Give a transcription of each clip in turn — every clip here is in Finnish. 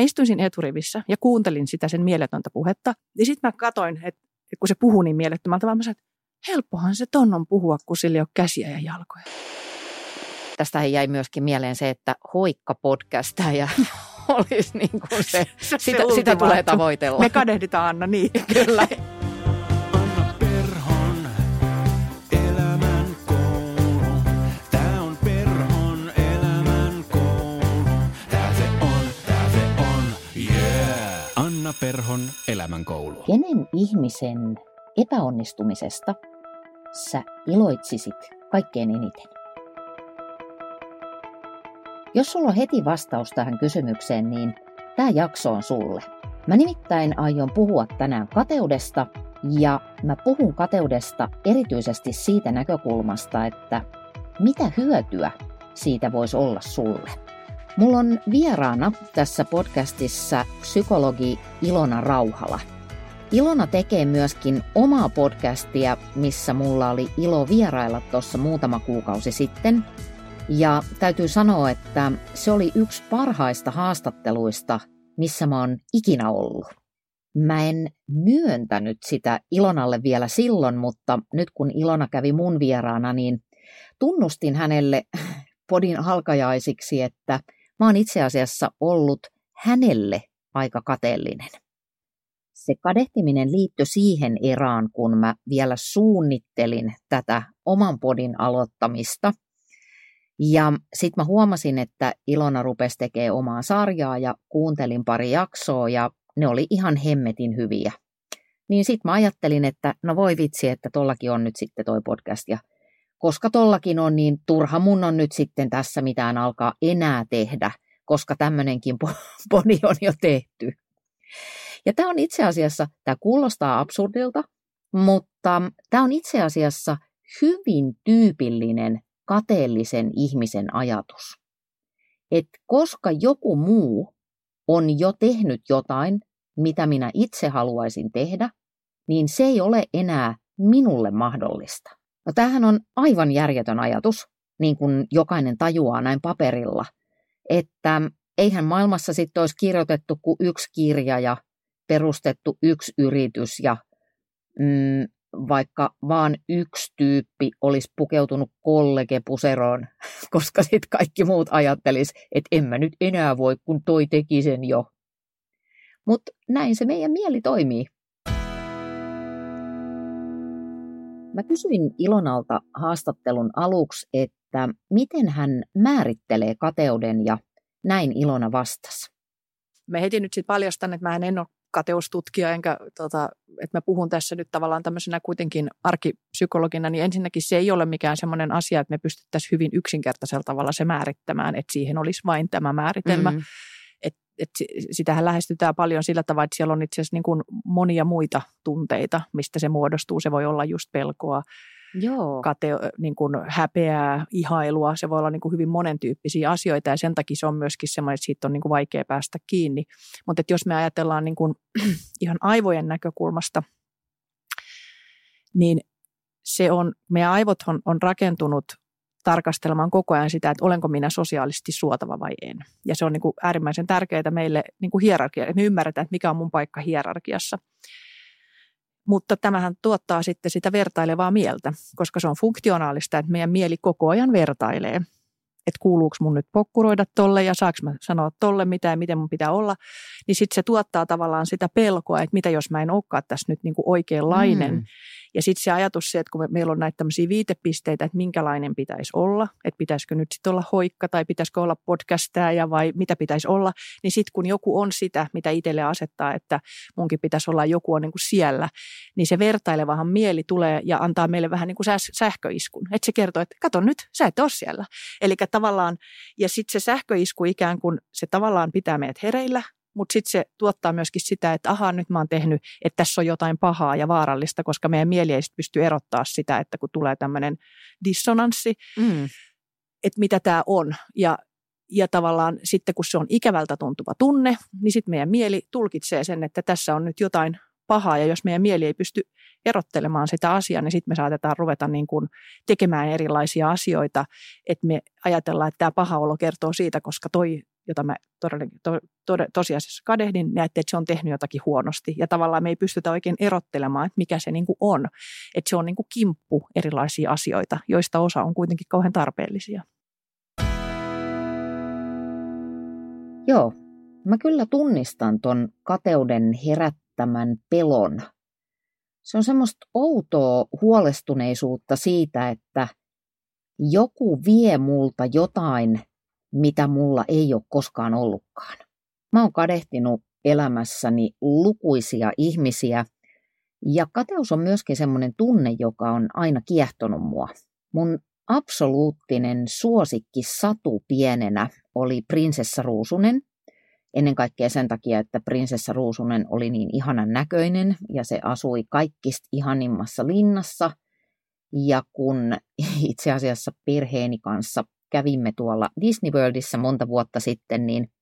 Mä istuin siinä eturivissä ja kuuntelin sitä sen mieletöntä puhetta. Ja sitten mä katoin, että kun se puhuu niin mielettömältä, mä sanoin, että helppohan se tonnon puhua, kun sillä ei ole käsiä ja jalkoja. Tästä jäi myöskin mieleen se, että hoikka ja olisi niin kuin se, se sitä, sitä tulee tavoitella. Me kadehditaan Anna, niin. Kyllä. Anna Perhon elämänkoulu. Kenen ihmisen epäonnistumisesta sä iloitsisit kaikkein eniten? Jos sulla on heti vastaus tähän kysymykseen, niin tämä jakso on sulle. Mä nimittäin aion puhua tänään kateudesta ja mä puhun kateudesta erityisesti siitä näkökulmasta, että mitä hyötyä siitä voisi olla sulle. Mulla on vieraana tässä podcastissa psykologi Ilona Rauhala. Ilona tekee myöskin omaa podcastia, missä mulla oli ilo vierailla tuossa muutama kuukausi sitten. Ja täytyy sanoa, että se oli yksi parhaista haastatteluista, missä mä oon ikinä ollut. Mä en myöntänyt sitä Ilonalle vielä silloin, mutta nyt kun Ilona kävi mun vieraana, niin tunnustin hänelle podin halkajaisiksi, että – Mä oon itse asiassa ollut hänelle aika kateellinen. Se kadehtiminen liittyi siihen erään, kun mä vielä suunnittelin tätä oman podin aloittamista. Ja sitten mä huomasin, että Ilona rupesi tekemään omaa sarjaa ja kuuntelin pari jaksoa ja ne oli ihan hemmetin hyviä. Niin sitten mä ajattelin, että no voi vitsi, että tollakin on nyt sitten toi podcast ja koska tollakin on, niin turha mun on nyt sitten tässä mitään alkaa enää tehdä, koska tämmöinenkin poni on jo tehty. Ja tämä on itse asiassa, tämä kuulostaa absurdilta, mutta tämä on itse asiassa hyvin tyypillinen kateellisen ihmisen ajatus. Että koska joku muu on jo tehnyt jotain, mitä minä itse haluaisin tehdä, niin se ei ole enää minulle mahdollista. No tämähän on aivan järjetön ajatus, niin kuin jokainen tajuaa näin paperilla, että eihän maailmassa sitten olisi kirjoitettu kuin yksi kirja ja perustettu yksi yritys ja mm, vaikka vaan yksi tyyppi olisi pukeutunut kollegepuseroon, koska sitten kaikki muut ajattelis, että en mä nyt enää voi, kun toi teki sen jo. Mutta näin se meidän mieli toimii. Mä kysyin Ilonalta haastattelun aluksi, että miten hän määrittelee kateuden ja näin Ilona vastasi. Me heti nyt sitten paljastan, että mä en ole kateustutkija, enkä, tota, että mä puhun tässä nyt tavallaan tämmöisenä kuitenkin arkipsykologina, niin ensinnäkin se ei ole mikään semmoinen asia, että me pystyttäisiin hyvin yksinkertaisella tavalla se määrittämään, että siihen olisi vain tämä määritelmä. Mm-hmm et sitähän lähestytään paljon sillä tavalla, että siellä on itse asiassa niin kuin monia muita tunteita, mistä se muodostuu. Se voi olla just pelkoa, Joo. Kate, niin kuin häpeää, ihailua. Se voi olla niin kuin hyvin monentyyppisiä asioita ja sen takia se on myöskin semmoinen, että siitä on niin kuin vaikea päästä kiinni. Mutta jos me ajatellaan niin kuin ihan aivojen näkökulmasta, niin se on, meidän aivot on, on rakentunut tarkastelemaan koko ajan sitä, että olenko minä sosiaalisesti suotava vai en. Ja se on niin kuin äärimmäisen tärkeää meille niin kuin hierarkia, että me ymmärretään, että mikä on mun paikka hierarkiassa. Mutta tämähän tuottaa sitten sitä vertailevaa mieltä, koska se on funktionaalista, että meidän mieli koko ajan vertailee että kuuluuko mun nyt pokkuroida tolle ja saaks mä sanoa tolle mitä ja miten mun pitää olla, niin sitten se tuottaa tavallaan sitä pelkoa, että mitä jos mä en olekaan tässä nyt niin kuin oikeanlainen. Mm. Ja sitten se ajatus se, että kun me, meillä on näitä tämmöisiä viitepisteitä, että minkälainen pitäisi olla, että pitäisikö nyt sitten olla hoikka tai pitäisikö olla podcastaja vai mitä pitäisi olla, niin sitten kun joku on sitä, mitä itselle asettaa, että munkin pitäisi olla joku on niin kuin siellä, niin se vertailevahan mieli tulee ja antaa meille vähän niin kuin sähköiskun. Että se kertoo, että kato nyt, sä et ole siellä. Eli tavallaan, ja sitten se sähköisku ikään kuin, se tavallaan pitää meidät hereillä, mutta sitten se tuottaa myöskin sitä, että ahaa, nyt mä oon tehnyt, että tässä on jotain pahaa ja vaarallista, koska meidän mieli ei pysty erottaa sitä, että kun tulee tämmöinen dissonanssi, mm. että mitä tämä on. Ja, ja tavallaan sitten kun se on ikävältä tuntuva tunne, niin sitten meidän mieli tulkitsee sen, että tässä on nyt jotain pahaa, ja jos meidän mieli ei pysty erottelemaan sitä asiaa, niin sitten me saatetaan ruveta niin kuin tekemään erilaisia asioita, että me ajatellaan, että tämä paha olo kertoo siitä, koska toi, jota mä tosiasiassa kadehdin, niin että se on tehnyt jotakin huonosti. Ja tavallaan me ei pystytä oikein erottelemaan, että mikä se niin kuin on. Että se on niin kuin kimppu erilaisia asioita, joista osa on kuitenkin kauhean tarpeellisia. Joo, mä kyllä tunnistan ton kateuden herättämän pelon. Se on semmoista outoa huolestuneisuutta siitä, että joku vie multa jotain, mitä mulla ei ole koskaan ollutkaan. Mä oon kadehtinut elämässäni lukuisia ihmisiä ja kateus on myöskin semmoinen tunne, joka on aina kiehtonut mua. Mun absoluuttinen suosikki satu pienenä oli prinsessa Ruusunen. Ennen kaikkea sen takia, että prinsessa Ruusunen oli niin ihanan näköinen ja se asui kaikista ihanimmassa linnassa. Ja kun itse asiassa perheeni kanssa kävimme tuolla Disney Worldissa monta vuotta sitten, niin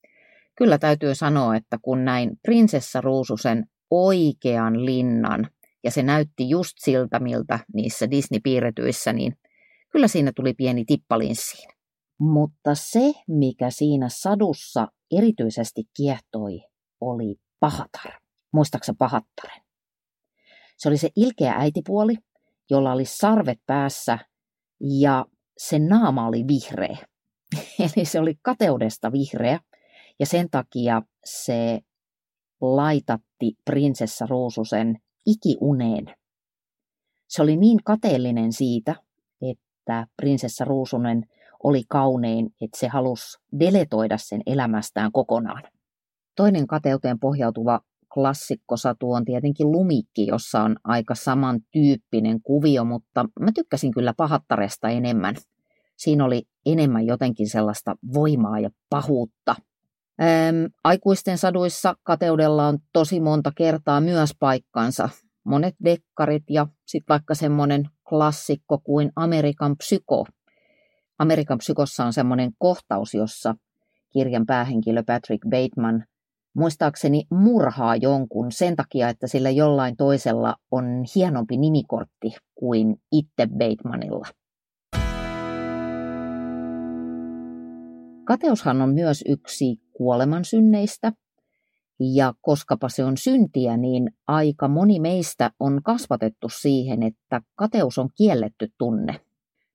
kyllä täytyy sanoa, että kun näin prinsessa Ruususen oikean linnan, ja se näytti just siltä, miltä niissä Disney-piirretyissä, niin kyllä siinä tuli pieni tippalinssiin. Mutta se, mikä siinä sadussa erityisesti kiehtoi, oli pahatar. Muistaaksä pahattaren? Se oli se ilkeä äitipuoli, jolla oli sarvet päässä ja sen naama oli vihreä. Eli se oli kateudesta vihreä ja sen takia se laitatti prinsessa Ruususen ikiuneen. Se oli niin kateellinen siitä, että prinsessa Ruusunen oli kaunein, että se halusi deletoida sen elämästään kokonaan. Toinen kateuteen pohjautuva klassikkosatu on tietenkin Lumikki, jossa on aika samantyyppinen kuvio, mutta mä tykkäsin kyllä pahattaresta enemmän. Siinä oli enemmän jotenkin sellaista voimaa ja pahuutta. Ähm, aikuisten saduissa kateudella on tosi monta kertaa myös paikkansa. Monet dekkarit ja sitten vaikka semmoinen klassikko kuin Amerikan psyko. Amerikan psykossa on semmoinen kohtaus, jossa kirjan päähenkilö Patrick Bateman – muistaakseni murhaa jonkun sen takia, että sillä jollain toisella on hienompi nimikortti kuin itse Batemanilla. Kateushan on myös yksi kuoleman synneistä, ja koskapa se on syntiä, niin aika moni meistä on kasvatettu siihen, että kateus on kielletty tunne.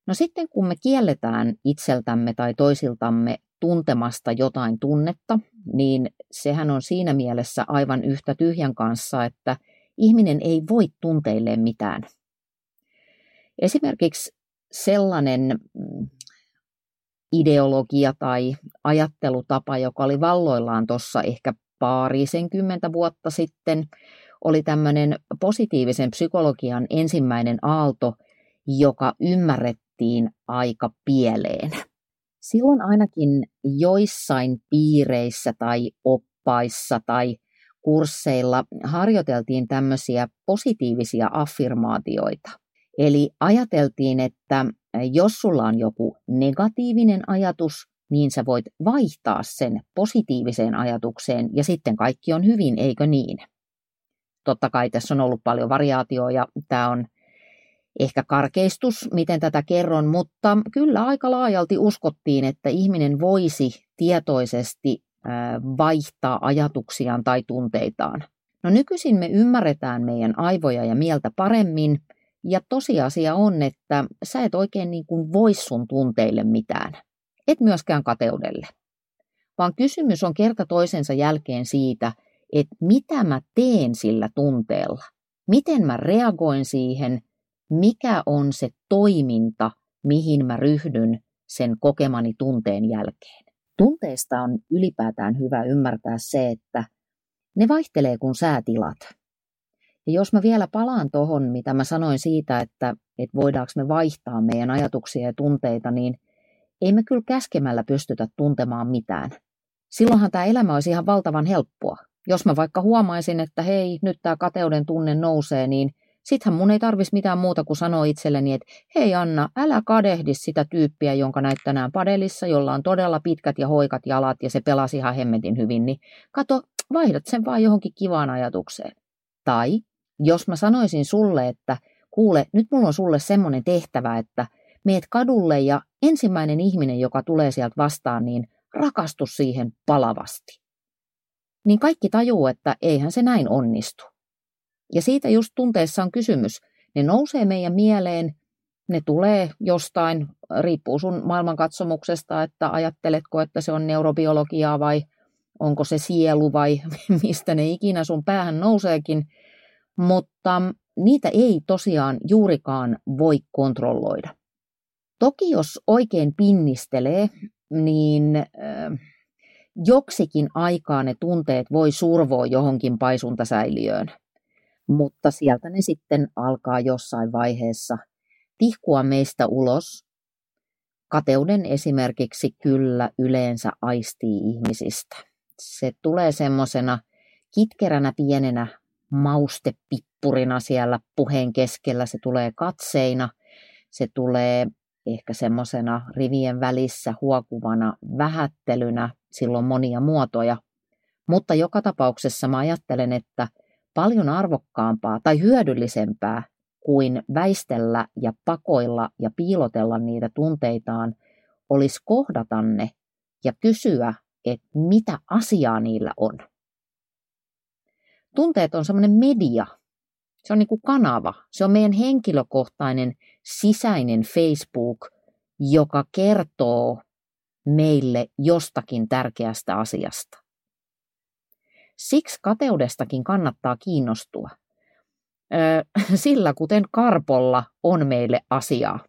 No sitten kun me kielletään itseltämme tai toisiltamme tuntemasta jotain tunnetta, niin sehän on siinä mielessä aivan yhtä tyhjän kanssa, että ihminen ei voi tunteilleen mitään. Esimerkiksi sellainen mm, ideologia tai ajattelutapa, joka oli valloillaan tuossa ehkä paarisenkymmentä vuotta sitten, oli tämmöinen positiivisen psykologian ensimmäinen aalto, joka ymmärrettiin aika pieleen. Silloin ainakin joissain piireissä tai oppaissa tai kursseilla harjoiteltiin tämmöisiä positiivisia affirmaatioita. Eli ajateltiin, että jos sulla on joku negatiivinen ajatus, niin sä voit vaihtaa sen positiiviseen ajatukseen ja sitten kaikki on hyvin, eikö niin? Totta kai tässä on ollut paljon variaatioa ja tämä on ehkä karkeistus, miten tätä kerron, mutta kyllä aika laajalti uskottiin, että ihminen voisi tietoisesti vaihtaa ajatuksiaan tai tunteitaan. No nykyisin me ymmärretään meidän aivoja ja mieltä paremmin, ja tosiasia on, että sä et oikein niin kuin voi sun tunteille mitään. Et myöskään kateudelle. Vaan kysymys on kerta toisensa jälkeen siitä, että mitä mä teen sillä tunteella. Miten mä reagoin siihen – mikä on se toiminta, mihin mä ryhdyn sen kokemani tunteen jälkeen. Tunteista on ylipäätään hyvä ymmärtää se, että ne vaihtelee kuin säätilat. Ja jos mä vielä palaan tuohon, mitä mä sanoin siitä, että, että voidaanko me vaihtaa meidän ajatuksia ja tunteita, niin ei me kyllä käskemällä pystytä tuntemaan mitään. Silloinhan tämä elämä olisi ihan valtavan helppoa. Jos mä vaikka huomaisin, että hei, nyt tämä kateuden tunne nousee, niin Sittenhän mun ei tarvis mitään muuta kuin sanoa itselleni, että hei Anna, älä kadehdi sitä tyyppiä, jonka näit tänään padelissa, jolla on todella pitkät ja hoikat jalat ja se pelasi ihan hemmetin hyvin, niin kato, vaihdat sen vaan johonkin kivaan ajatukseen. Tai jos mä sanoisin sulle, että kuule, nyt mulla on sulle semmoinen tehtävä, että meet kadulle ja ensimmäinen ihminen, joka tulee sieltä vastaan, niin rakastu siihen palavasti. niin kaikki tajuu, että eihän se näin onnistu. Ja siitä just tunteessa on kysymys. Ne nousee meidän mieleen, ne tulee jostain, riippuu sun maailmankatsomuksesta, että ajatteletko, että se on neurobiologiaa vai onko se sielu vai mistä ne ikinä sun päähän nouseekin. Mutta niitä ei tosiaan juurikaan voi kontrolloida. Toki jos oikein pinnistelee, niin äh, joksikin aikaa ne tunteet voi survoa johonkin paisuntasäiliöön. Mutta sieltä ne sitten alkaa jossain vaiheessa tihkua meistä ulos. Kateuden esimerkiksi kyllä yleensä aistii ihmisistä. Se tulee semmoisena kitkeränä pienenä maustepippurina siellä puheen keskellä, se tulee katseina, se tulee ehkä semmoisena rivien välissä huokuvana vähättelynä, silloin monia muotoja. Mutta joka tapauksessa mä ajattelen, että paljon arvokkaampaa tai hyödyllisempää kuin väistellä ja pakoilla ja piilotella niitä tunteitaan olisi kohdata ne ja kysyä, että mitä asiaa niillä on. Tunteet on semmoinen media, se on niin kuin kanava. Se on meidän henkilökohtainen sisäinen Facebook, joka kertoo meille jostakin tärkeästä asiasta. Siksi kateudestakin kannattaa kiinnostua. Öö, sillä kuten Karpolla on meille asiaa.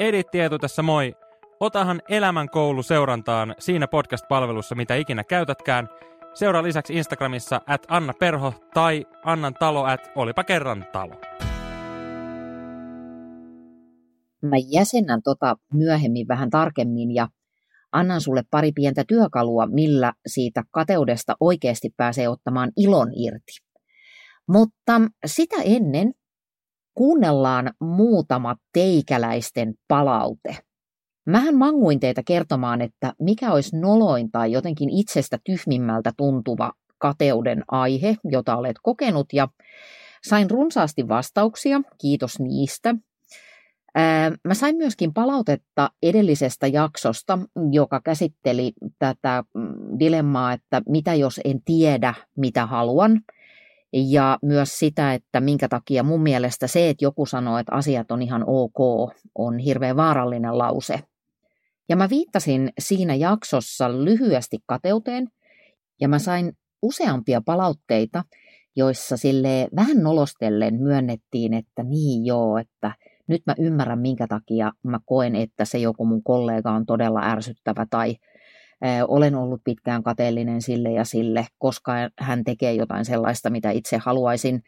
Edit Tieto tässä moi. Otahan Elämän koulu seurantaan siinä podcast-palvelussa, mitä ikinä käytätkään – Seuraa lisäksi Instagramissa at Anna Perho tai Annan talo at Olipa kerran talo. Mä jäsennän tota myöhemmin vähän tarkemmin ja annan sulle pari pientä työkalua, millä siitä kateudesta oikeasti pääsee ottamaan ilon irti. Mutta sitä ennen kuunnellaan muutama teikäläisten palaute – Mähän manguin teitä kertomaan, että mikä olisi noloin tai jotenkin itsestä tyhmimmältä tuntuva kateuden aihe, jota olet kokenut, ja sain runsaasti vastauksia, kiitos niistä. Mä sain myöskin palautetta edellisestä jaksosta, joka käsitteli tätä mm, dilemmaa, että mitä jos en tiedä, mitä haluan. Ja myös sitä, että minkä takia mun mielestä se, että joku sanoo, että asiat on ihan ok, on hirveän vaarallinen lause. Ja mä viittasin siinä jaksossa lyhyesti kateuteen, ja mä sain useampia palautteita, joissa sille vähän nolostellen myönnettiin, että niin joo, että nyt mä ymmärrän minkä takia mä koen, että se joku mun kollega on todella ärsyttävä tai olen ollut pitkään kateellinen sille ja sille, koska hän tekee jotain sellaista, mitä itse haluaisin.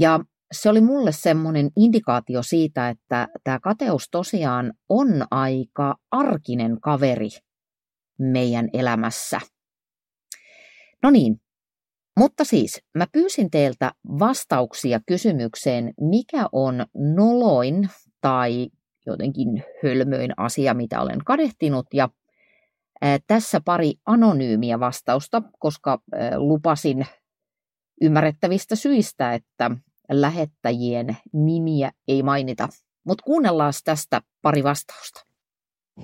Ja se oli mulle semmoinen indikaatio siitä, että tämä kateus tosiaan on aika arkinen kaveri meidän elämässä. No niin, mutta siis mä pyysin teiltä vastauksia kysymykseen, mikä on noloin tai jotenkin hölmöin asia, mitä olen kadehtinut. Ja tässä pari anonyymiä vastausta, koska lupasin ymmärrettävistä syistä, että lähettäjien nimiä ei mainita. Mutta kuunnellaan tästä pari vastausta.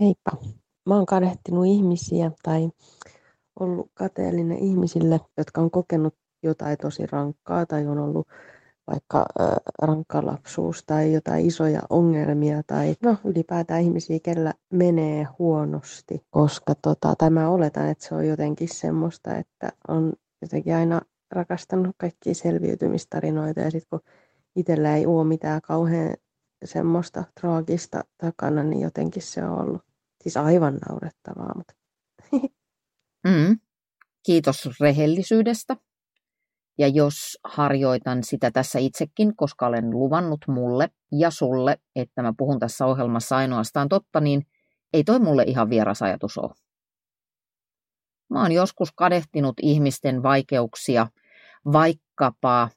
Heippa. Mä oon kadehtinut ihmisiä tai ollut kateellinen ihmisille, jotka on kokenut jotain tosi rankkaa tai on ollut vaikka äh, rankka lapsuus tai jotain isoja ongelmia tai no ylipäätään ihmisiä, kellä menee huonosti, koska tota, tämä oletan, että se on jotenkin semmoista, että on jotenkin aina rakastanut kaikkia selviytymistarinoita ja sitten kun itsellä ei ole mitään kauhean semmoista traagista takana, niin jotenkin se on ollut siis aivan naurettavaa. Mutta. mm. Kiitos rehellisyydestä. Ja jos harjoitan sitä tässä itsekin, koska olen luvannut mulle ja sulle, että mä puhun tässä ohjelmassa ainoastaan totta, niin ei toi mulle ihan vieras ajatus ole. Mä oon joskus kadehtinut ihmisten vaikeuksia vaikkapa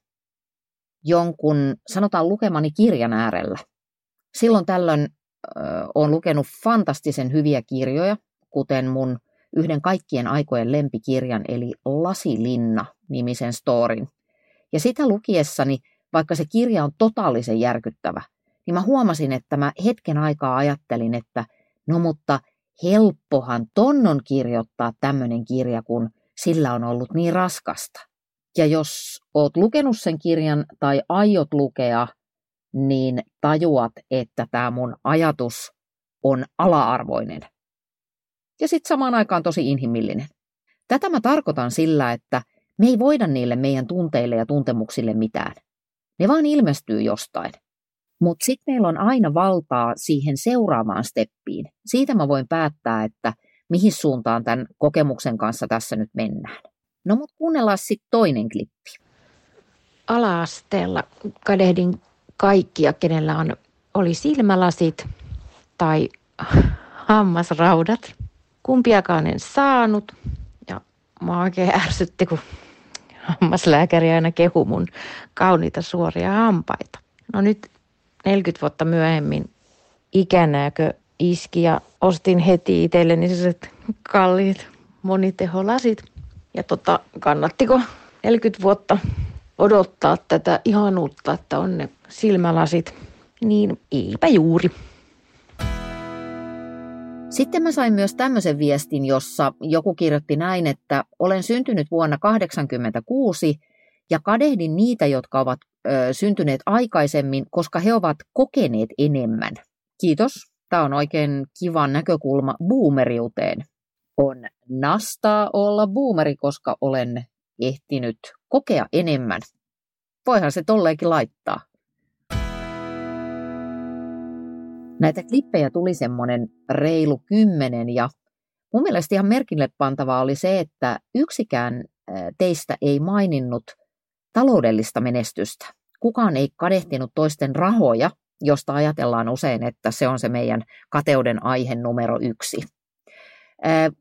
jonkun, sanotaan lukemani kirjan äärellä. Silloin tällöin ö, olen lukenut fantastisen hyviä kirjoja, kuten mun yhden kaikkien aikojen lempikirjan, eli Lasilinna-nimisen storin. Ja sitä lukiessani, vaikka se kirja on totaalisen järkyttävä, niin mä huomasin, että mä hetken aikaa ajattelin, että no mutta helppohan ton on kirjoittaa tämmöinen kirja, kun sillä on ollut niin raskasta. Ja jos oot lukenut sen kirjan tai aiot lukea, niin tajuat, että tämä mun ajatus on ala-arvoinen. Ja sitten samaan aikaan tosi inhimillinen. Tätä mä tarkoitan sillä, että me ei voida niille meidän tunteille ja tuntemuksille mitään. Ne vaan ilmestyy jostain. Mutta sitten meillä on aina valtaa siihen seuraavaan steppiin. Siitä mä voin päättää, että mihin suuntaan tämän kokemuksen kanssa tässä nyt mennään. No mutta kuunnellaan sitten toinen klippi. Ala-asteella kadehdin kaikkia, kenellä on, oli silmälasit tai hammasraudat. Kumpiakaan en saanut ja mä oikein ärsytti, kun hammaslääkäri aina kehu mun kauniita suoria hampaita. No nyt 40 vuotta myöhemmin ikänääkö iski ja ostin heti itselleni sellaiset kalliit moniteholasit. Ja tota, kannattiko 40 vuotta odottaa tätä ihanuutta, että on ne silmälasit, niin eipä juuri. Sitten mä sain myös tämmöisen viestin, jossa joku kirjoitti näin, että olen syntynyt vuonna 1986 ja kadehdin niitä, jotka ovat ö, syntyneet aikaisemmin, koska he ovat kokeneet enemmän. Kiitos. Tämä on oikein kiva näkökulma boomeriuteen. On nastaa olla boomeri, koska olen ehtinyt kokea enemmän. Voihan se tolleenkin laittaa. Näitä klippejä tuli semmoinen reilu kymmenen ja mun mielestä ihan merkille pantavaa oli se, että yksikään teistä ei maininnut taloudellista menestystä. Kukaan ei kadehtinut toisten rahoja, josta ajatellaan usein, että se on se meidän kateuden aihe numero yksi.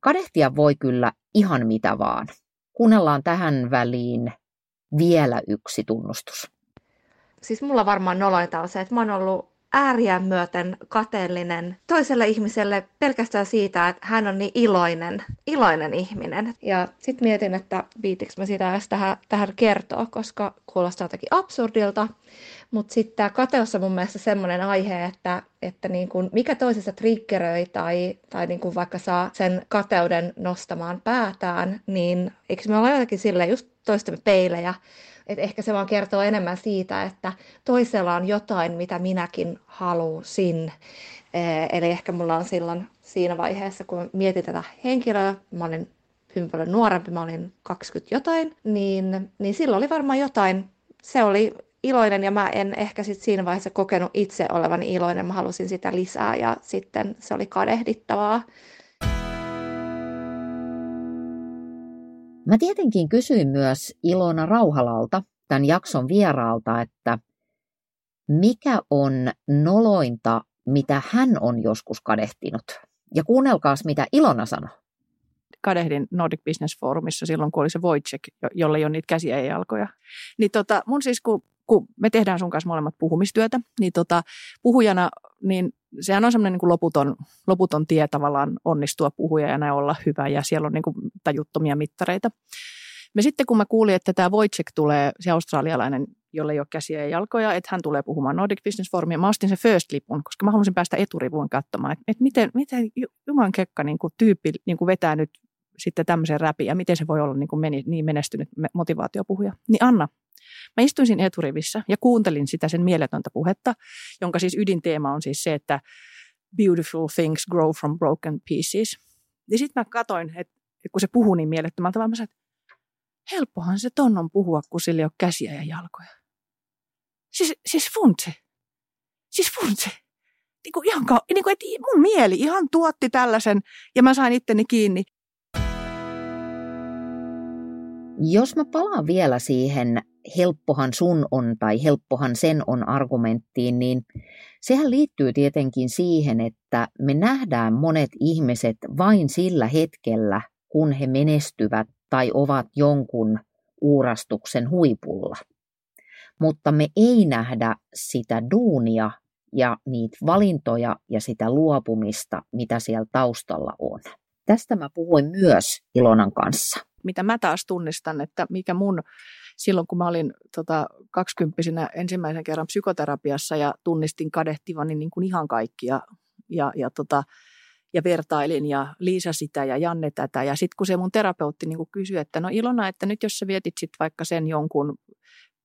Kadehtia voi kyllä ihan mitä vaan. Kuunnellaan tähän väliin vielä yksi tunnustus. Siis mulla varmaan noloita on se, että mä oon ollut ääriä myöten kateellinen toiselle ihmiselle pelkästään siitä, että hän on niin iloinen, iloinen ihminen. Ja sitten mietin, että viitikö mä sitä edes tähän, tähän kertoa, koska kuulostaa jotenkin absurdilta. Mutta sitten tämä kateus on mun mielestä semmoinen aihe, että, että niin kun mikä toisessa triggeröi tai, tai niin kun vaikka saa sen kateuden nostamaan päätään, niin eikö me olla jotenkin sille just toistemme peilejä, että ehkä se vaan kertoo enemmän siitä, että toisella on jotain, mitä minäkin halusin. Eli ehkä mulla on silloin siinä vaiheessa, kun mietin tätä henkilöä, mä olin hyvin paljon nuorempi, mä olin 20 jotain, niin, niin silloin oli varmaan jotain, se oli iloinen ja mä en ehkä sit siinä vaiheessa kokenut itse olevan iloinen, mä halusin sitä lisää ja sitten se oli kadehdittavaa. Mä tietenkin kysyin myös Ilona Rauhalalta, tämän jakson vieraalta, että mikä on nolointa, mitä hän on joskus kadehtinut. Ja kuunnelkaas, mitä Ilona sanoi. Kadehdin Nordic Business Forumissa silloin, kun oli se Wojciech, jolle ei ole niitä käsiä ja jalkoja. Niin tota, mun siis, kun, kun me tehdään sun kanssa molemmat puhumistyötä, niin tota, puhujana, niin sehän on semmoinen niin loputon, loputon tie tavallaan onnistua puhujana ja olla hyvä ja siellä on niin kuin tajuttomia mittareita. Me sitten kun mä kuulin, että tämä Wojciech tulee, se australialainen, jolle ei ole käsiä ja jalkoja, että hän tulee puhumaan Nordic Business Forumia, mä ostin sen First-lipun, koska mä halusin päästä eturivuun katsomaan, että miten, miten Juman Kekka niin kuin tyyppi niin kuin vetää nyt sitten tämmöisen räpi ja miten se voi olla niin, kuin meni, niin menestynyt motivaatiopuhuja. Niin Anna, Mä istuin siinä eturivissä ja kuuntelin sitä sen mieletöntä puhetta, jonka siis ydinteema on siis se, että beautiful things grow from broken pieces. Ja sitten mä katoin, että kun se puhuu niin mielettömältä, tavalla, mä sanoin, että helppohan se ton on puhua, kun sillä ei ole käsiä ja jalkoja. Siis, siis funtse. Siis funtse. Niin kuin ihan, niin kuin, että mun mieli ihan tuotti tällaisen ja mä sain itteni kiinni. Jos mä palaan vielä siihen helppohan sun on tai helppohan sen on argumenttiin, niin sehän liittyy tietenkin siihen, että me nähdään monet ihmiset vain sillä hetkellä, kun he menestyvät tai ovat jonkun uurastuksen huipulla. Mutta me ei nähdä sitä duunia ja niitä valintoja ja sitä luopumista, mitä siellä taustalla on. Tästä mä puhuin myös Ilonan kanssa. Mitä mä taas tunnistan, että mikä mun silloin, kun mä olin tota, 20 ensimmäisen kerran psykoterapiassa ja tunnistin kadehtivani niin kuin ihan kaikkia ja, ja tota, ja vertailin ja Liisa sitä ja Janne tätä. Ja sitten kun se mun terapeutti niin kysyi, että no Ilona, että nyt jos sä vietit sit vaikka sen jonkun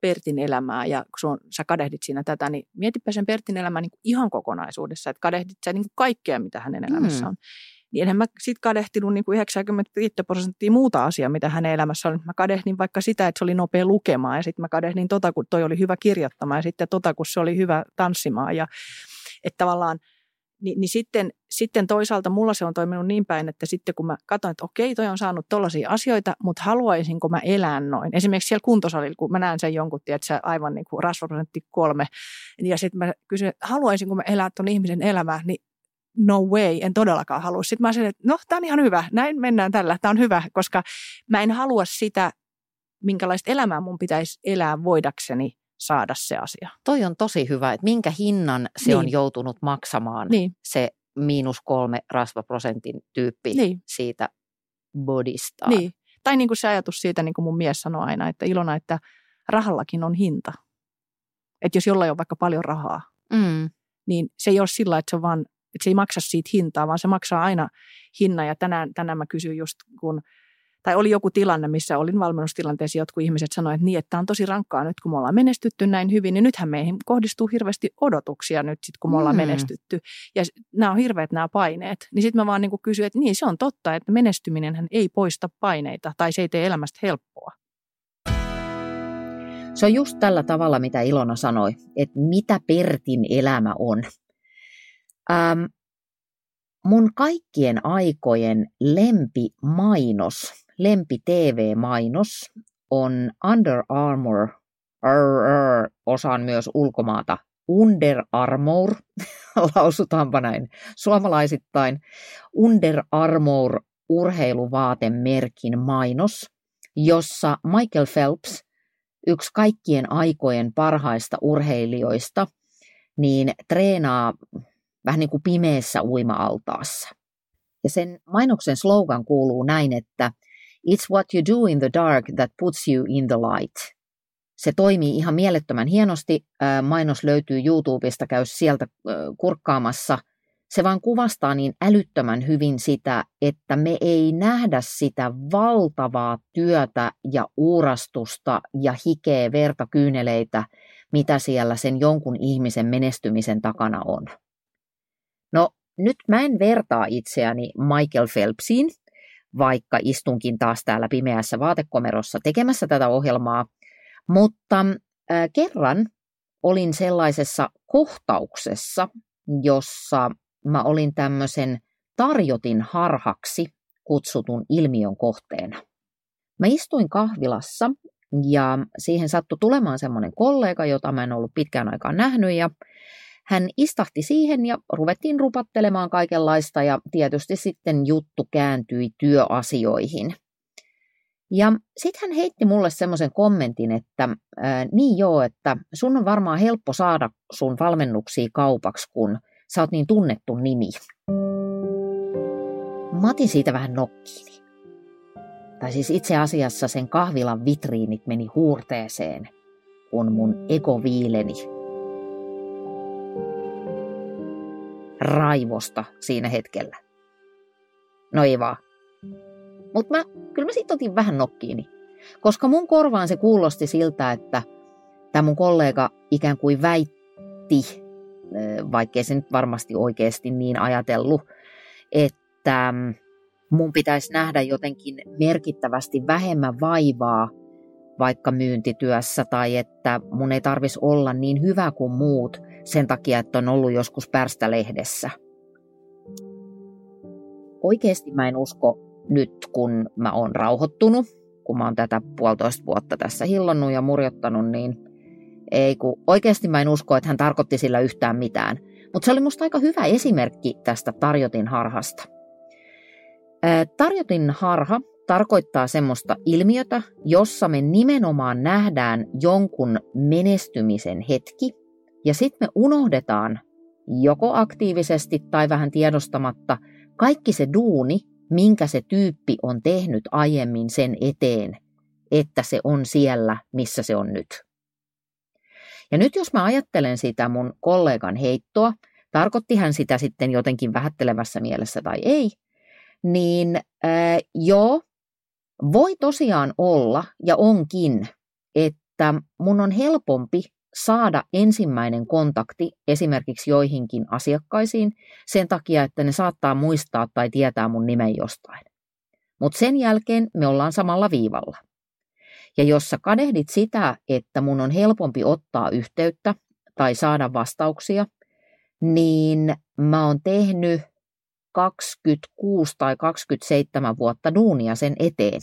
Pertin elämää ja kun sun, sä kadehdit siinä tätä, niin mietipä sen Pertin elämää niin ihan kokonaisuudessa, että kadehdit sä niin kaikkea, mitä hänen elämässä mm. Niin enhän mä sit kadehtinut niin kuin 95 prosenttia muuta asiaa, mitä hänen elämässä on. Mä kadehdin vaikka sitä, että se oli nopea lukemaan ja sitten mä kadehdin tota, kun toi oli hyvä kirjoittamaan ja sitten tota, kun se oli hyvä tanssimaan. Ja, että tavallaan – Ni, niin sitten, sitten toisaalta mulla se on toiminut niin päin, että sitten kun mä katson, että okei, toi on saanut tollaisia asioita, mutta haluaisinko mä elää noin. Esimerkiksi siellä kuntosalilla, kun mä näen sen jonkun, se aivan niin kuin rasvaprosentti kolme, ja sitten mä kysyn, että haluaisinko mä elää ton ihmisen elämää, niin no way, en todellakaan halua. Sitten mä sanoin, että no, tämä on ihan hyvä, näin mennään tällä, tämä on hyvä, koska mä en halua sitä, minkälaista elämää mun pitäisi elää voidakseni saada se asia. Toi on tosi hyvä, että minkä hinnan se niin. on joutunut maksamaan niin. se miinus kolme rasvaprosentin tyyppi niin. siitä bodista. Niin. Tai niin kuin se ajatus siitä, niin kuin mun mies sanoi aina, että Ilona, että rahallakin on hinta. Että jos jollain on vaikka paljon rahaa, mm. niin se ei ole sillä, että se, on vaan, että se ei maksa siitä hintaa, vaan se maksaa aina hinnan. Ja tänään, tänään mä kysyin just, kun tai oli joku tilanne, missä olin valmennustilanteessa, jotkut ihmiset sanoivat, että niin, että tämä on tosi rankkaa nyt, kun me ollaan menestytty näin hyvin, niin nythän meihin kohdistuu hirveästi odotuksia nyt sit, kun me ollaan mm. menestytty. Ja nämä on hirveät nämä paineet. Niin sitten mä vaan niin kysyin, että niin se on totta, että menestyminen ei poista paineita tai se ei tee elämästä helppoa. Se on just tällä tavalla, mitä Ilona sanoi, että mitä Pertin elämä on. Ähm, mun kaikkien aikojen lempimainos lempi TV-mainos on Under Armour, osaan myös ulkomaata, Under Armour, lausutaanpa näin suomalaisittain, Under Armour urheiluvaatemerkin mainos, jossa Michael Phelps, yksi kaikkien aikojen parhaista urheilijoista, niin treenaa vähän niin kuin pimeässä uima-altaassa. Ja sen mainoksen slogan kuuluu näin, että It's what you do in the dark that puts you in the light. Se toimii ihan mielettömän hienosti. Mainos löytyy YouTubesta, käy sieltä kurkkaamassa. Se vaan kuvastaa niin älyttömän hyvin sitä, että me ei nähdä sitä valtavaa työtä ja uurastusta ja hikeä, verta, kyyneleitä, mitä siellä sen jonkun ihmisen menestymisen takana on. No, nyt mä en vertaa itseäni Michael Phelpsiin, vaikka istunkin taas täällä pimeässä vaatekomerossa tekemässä tätä ohjelmaa. Mutta äh, kerran olin sellaisessa kohtauksessa, jossa mä olin tämmöisen tarjotin harhaksi kutsutun ilmiön kohteena. Mä istuin kahvilassa ja siihen sattui tulemaan semmoinen kollega, jota mä en ollut pitkään aikaan nähnyt ja hän istahti siihen ja ruvettiin rupattelemaan kaikenlaista ja tietysti sitten juttu kääntyi työasioihin. Ja sitten hän heitti mulle semmoisen kommentin, että ää, niin joo, että sun on varmaan helppo saada sun valmennuksia kaupaksi, kun sä oot niin tunnettu nimi. Mä otin siitä vähän nokkiini. Tai siis itse asiassa sen kahvilan vitriinit meni huurteeseen, kun mun ego viileni raivosta siinä hetkellä. No ei vaan. Mutta mä, kyllä mä sitten otin vähän nokkiini. Koska mun korvaan se kuulosti siltä, että tämä mun kollega ikään kuin väitti, vaikkei se nyt varmasti oikeasti niin ajatellut, että mun pitäisi nähdä jotenkin merkittävästi vähemmän vaivaa vaikka myyntityössä tai että mun ei tarvitsisi olla niin hyvä kuin muut – sen takia, että on ollut joskus pärstälehdessä. Oikeasti mä en usko nyt, kun mä oon rauhoittunut, kun mä oon tätä puolitoista vuotta tässä hillonnut ja murjottanut, niin ei kun oikeasti mä en usko, että hän tarkoitti sillä yhtään mitään. Mutta se oli musta aika hyvä esimerkki tästä tarjotin harhasta. Tarjotin harha tarkoittaa semmoista ilmiötä, jossa me nimenomaan nähdään jonkun menestymisen hetki ja sitten me unohdetaan joko aktiivisesti tai vähän tiedostamatta kaikki se duuni, minkä se tyyppi on tehnyt aiemmin sen eteen, että se on siellä, missä se on nyt. Ja nyt jos mä ajattelen sitä mun kollegan heittoa, tarkoitti hän sitä sitten jotenkin vähättelevässä mielessä tai ei, niin ää, joo, voi tosiaan olla ja onkin, että mun on helpompi saada ensimmäinen kontakti esimerkiksi joihinkin asiakkaisiin sen takia, että ne saattaa muistaa tai tietää mun nimen jostain. Mutta sen jälkeen me ollaan samalla viivalla. Ja jos sä kadehdit sitä, että mun on helpompi ottaa yhteyttä tai saada vastauksia, niin mä oon tehnyt 26 tai 27 vuotta duunia sen eteen.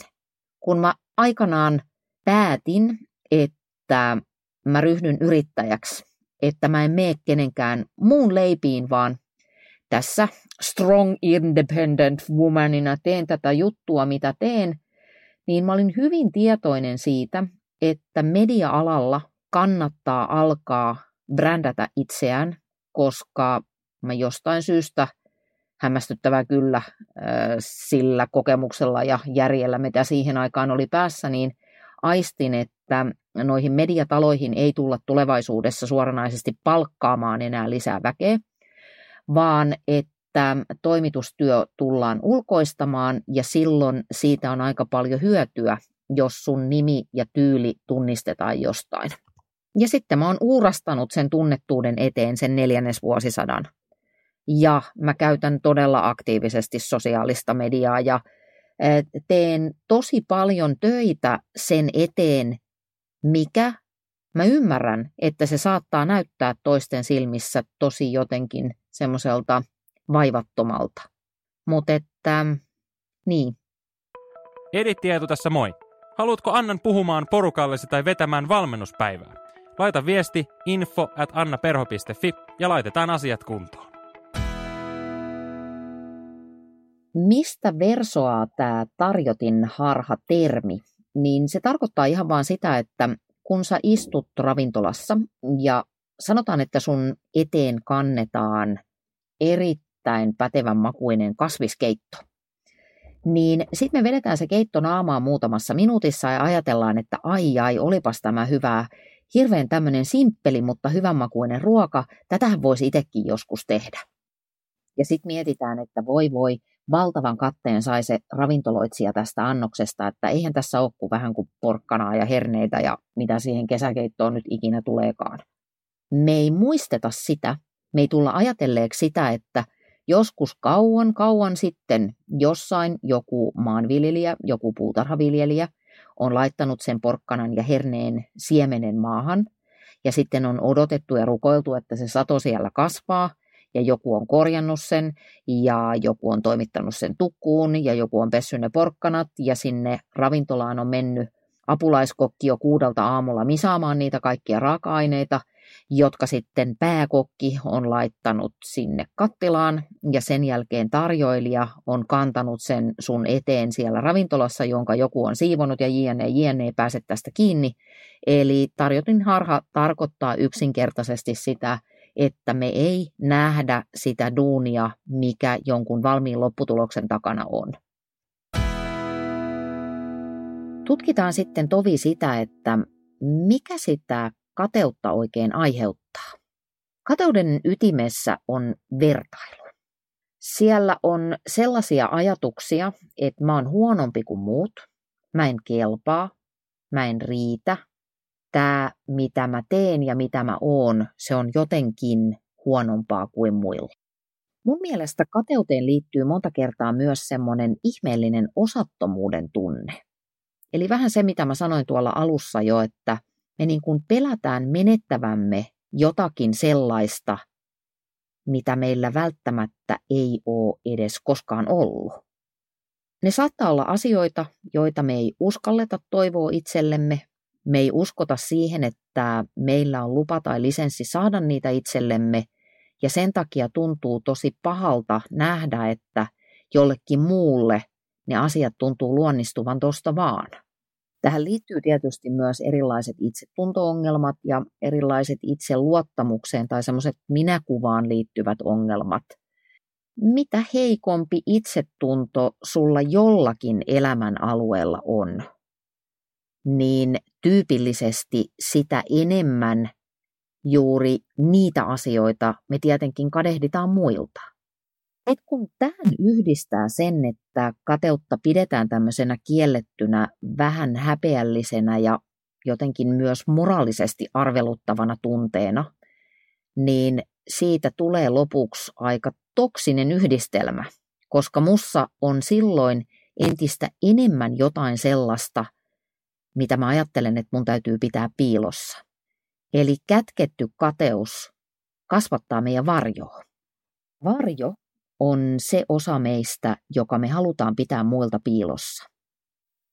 Kun mä aikanaan päätin, että mä ryhdyn yrittäjäksi, että mä en mene kenenkään muun leipiin, vaan tässä strong independent womanina teen tätä juttua, mitä teen, niin mä olin hyvin tietoinen siitä, että media-alalla kannattaa alkaa brändätä itseään, koska mä jostain syystä hämmästyttävää kyllä sillä kokemuksella ja järjellä, mitä siihen aikaan oli päässä, niin aistin, että noihin mediataloihin ei tulla tulevaisuudessa suoranaisesti palkkaamaan enää lisää väkeä, vaan että toimitustyö tullaan ulkoistamaan ja silloin siitä on aika paljon hyötyä, jos sun nimi ja tyyli tunnistetaan jostain. Ja sitten mä oon uurastanut sen tunnettuuden eteen sen neljännesvuosisadan. Ja mä käytän todella aktiivisesti sosiaalista mediaa ja teen tosi paljon töitä sen eteen, mikä mä ymmärrän, että se saattaa näyttää toisten silmissä tosi jotenkin semmoiselta vaivattomalta. Mutta että, niin. Edit Tietu tässä moi. Haluatko Annan puhumaan porukallesi tai vetämään valmennuspäivää? Laita viesti info at annaperho.fi ja laitetaan asiat kuntoon. Mistä versoaa tämä tarjotin harha termi? Niin se tarkoittaa ihan vaan sitä, että kun sä istut ravintolassa ja sanotaan, että sun eteen kannetaan erittäin pätevän makuinen kasviskeitto, niin sitten me vedetään se keitto naamaan muutamassa minuutissa ja ajatellaan, että ai ai, olipas tämä hyvää, hirveän tämmöinen simppeli, mutta hyvänmakuinen ruoka, tätähän voisi itsekin joskus tehdä. Ja sitten mietitään, että voi voi, valtavan katteen sai se ravintoloitsija tästä annoksesta, että eihän tässä ole kuin vähän kuin porkkanaa ja herneitä ja mitä siihen kesäkeittoon nyt ikinä tuleekaan. Me ei muisteta sitä, me ei tulla ajatelleeksi sitä, että joskus kauan kauan sitten jossain joku maanviljelijä, joku puutarhaviljelijä on laittanut sen porkkanan ja herneen siemenen maahan ja sitten on odotettu ja rukoiltu, että se sato siellä kasvaa ja joku on korjannut sen ja joku on toimittanut sen tukkuun ja joku on pessy ne porkkanat ja sinne ravintolaan on mennyt apulaiskokki jo kuudelta aamulla misaamaan niitä kaikkia raaka-aineita, jotka sitten pääkokki on laittanut sinne kattilaan ja sen jälkeen tarjoilija on kantanut sen sun eteen siellä ravintolassa, jonka joku on siivonut ja jne, jne ei pääse tästä kiinni. Eli tarjotin harha tarkoittaa yksinkertaisesti sitä, että me ei nähdä sitä duunia, mikä jonkun valmiin lopputuloksen takana on. Tutkitaan sitten tovi sitä, että mikä sitä kateutta oikein aiheuttaa. Kateuden ytimessä on vertailu. Siellä on sellaisia ajatuksia, että mä oon huonompi kuin muut, mä en kelpaa, mä en riitä, tämä, mitä mä teen ja mitä mä oon, se on jotenkin huonompaa kuin muilla. Mun mielestä kateuteen liittyy monta kertaa myös semmoinen ihmeellinen osattomuuden tunne. Eli vähän se, mitä mä sanoin tuolla alussa jo, että me niin kuin pelätään menettävämme jotakin sellaista, mitä meillä välttämättä ei ole edes koskaan ollut. Ne saattaa olla asioita, joita me ei uskalleta toivoa itsellemme, me ei uskota siihen, että meillä on lupa tai lisenssi saada niitä itsellemme, ja sen takia tuntuu tosi pahalta nähdä, että jollekin muulle ne asiat tuntuu luonnistuvan tuosta vaan. Tähän liittyy tietysti myös erilaiset itsetunto-ongelmat ja erilaiset itseluottamukseen tai semmoiset minäkuvaan liittyvät ongelmat. Mitä heikompi itsetunto sulla jollakin elämän alueella on, niin tyypillisesti sitä enemmän juuri niitä asioita me tietenkin kadehditaan muilta. Et kun tähän yhdistää sen, että kateutta pidetään tämmöisenä kiellettynä, vähän häpeällisenä ja jotenkin myös moraalisesti arveluttavana tunteena, niin siitä tulee lopuksi aika toksinen yhdistelmä, koska mussa on silloin entistä enemmän jotain sellaista, mitä mä ajattelen, että mun täytyy pitää piilossa. Eli kätketty kateus kasvattaa meidän varjoa. Varjo on se osa meistä, joka me halutaan pitää muilta piilossa.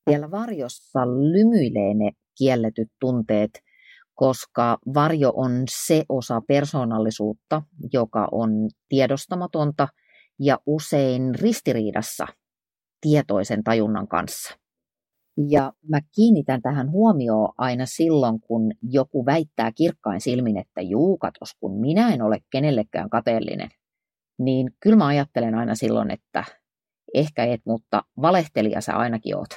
Siellä varjossa lymyilee ne kielletyt tunteet, koska varjo on se osa persoonallisuutta, joka on tiedostamatonta ja usein ristiriidassa tietoisen tajunnan kanssa. Ja mä kiinnitän tähän huomioon aina silloin, kun joku väittää kirkkain silmin, että juu, katos, kun minä en ole kenellekään kateellinen. Niin kyllä mä ajattelen aina silloin, että ehkä et, mutta valehtelija sä ainakin oot.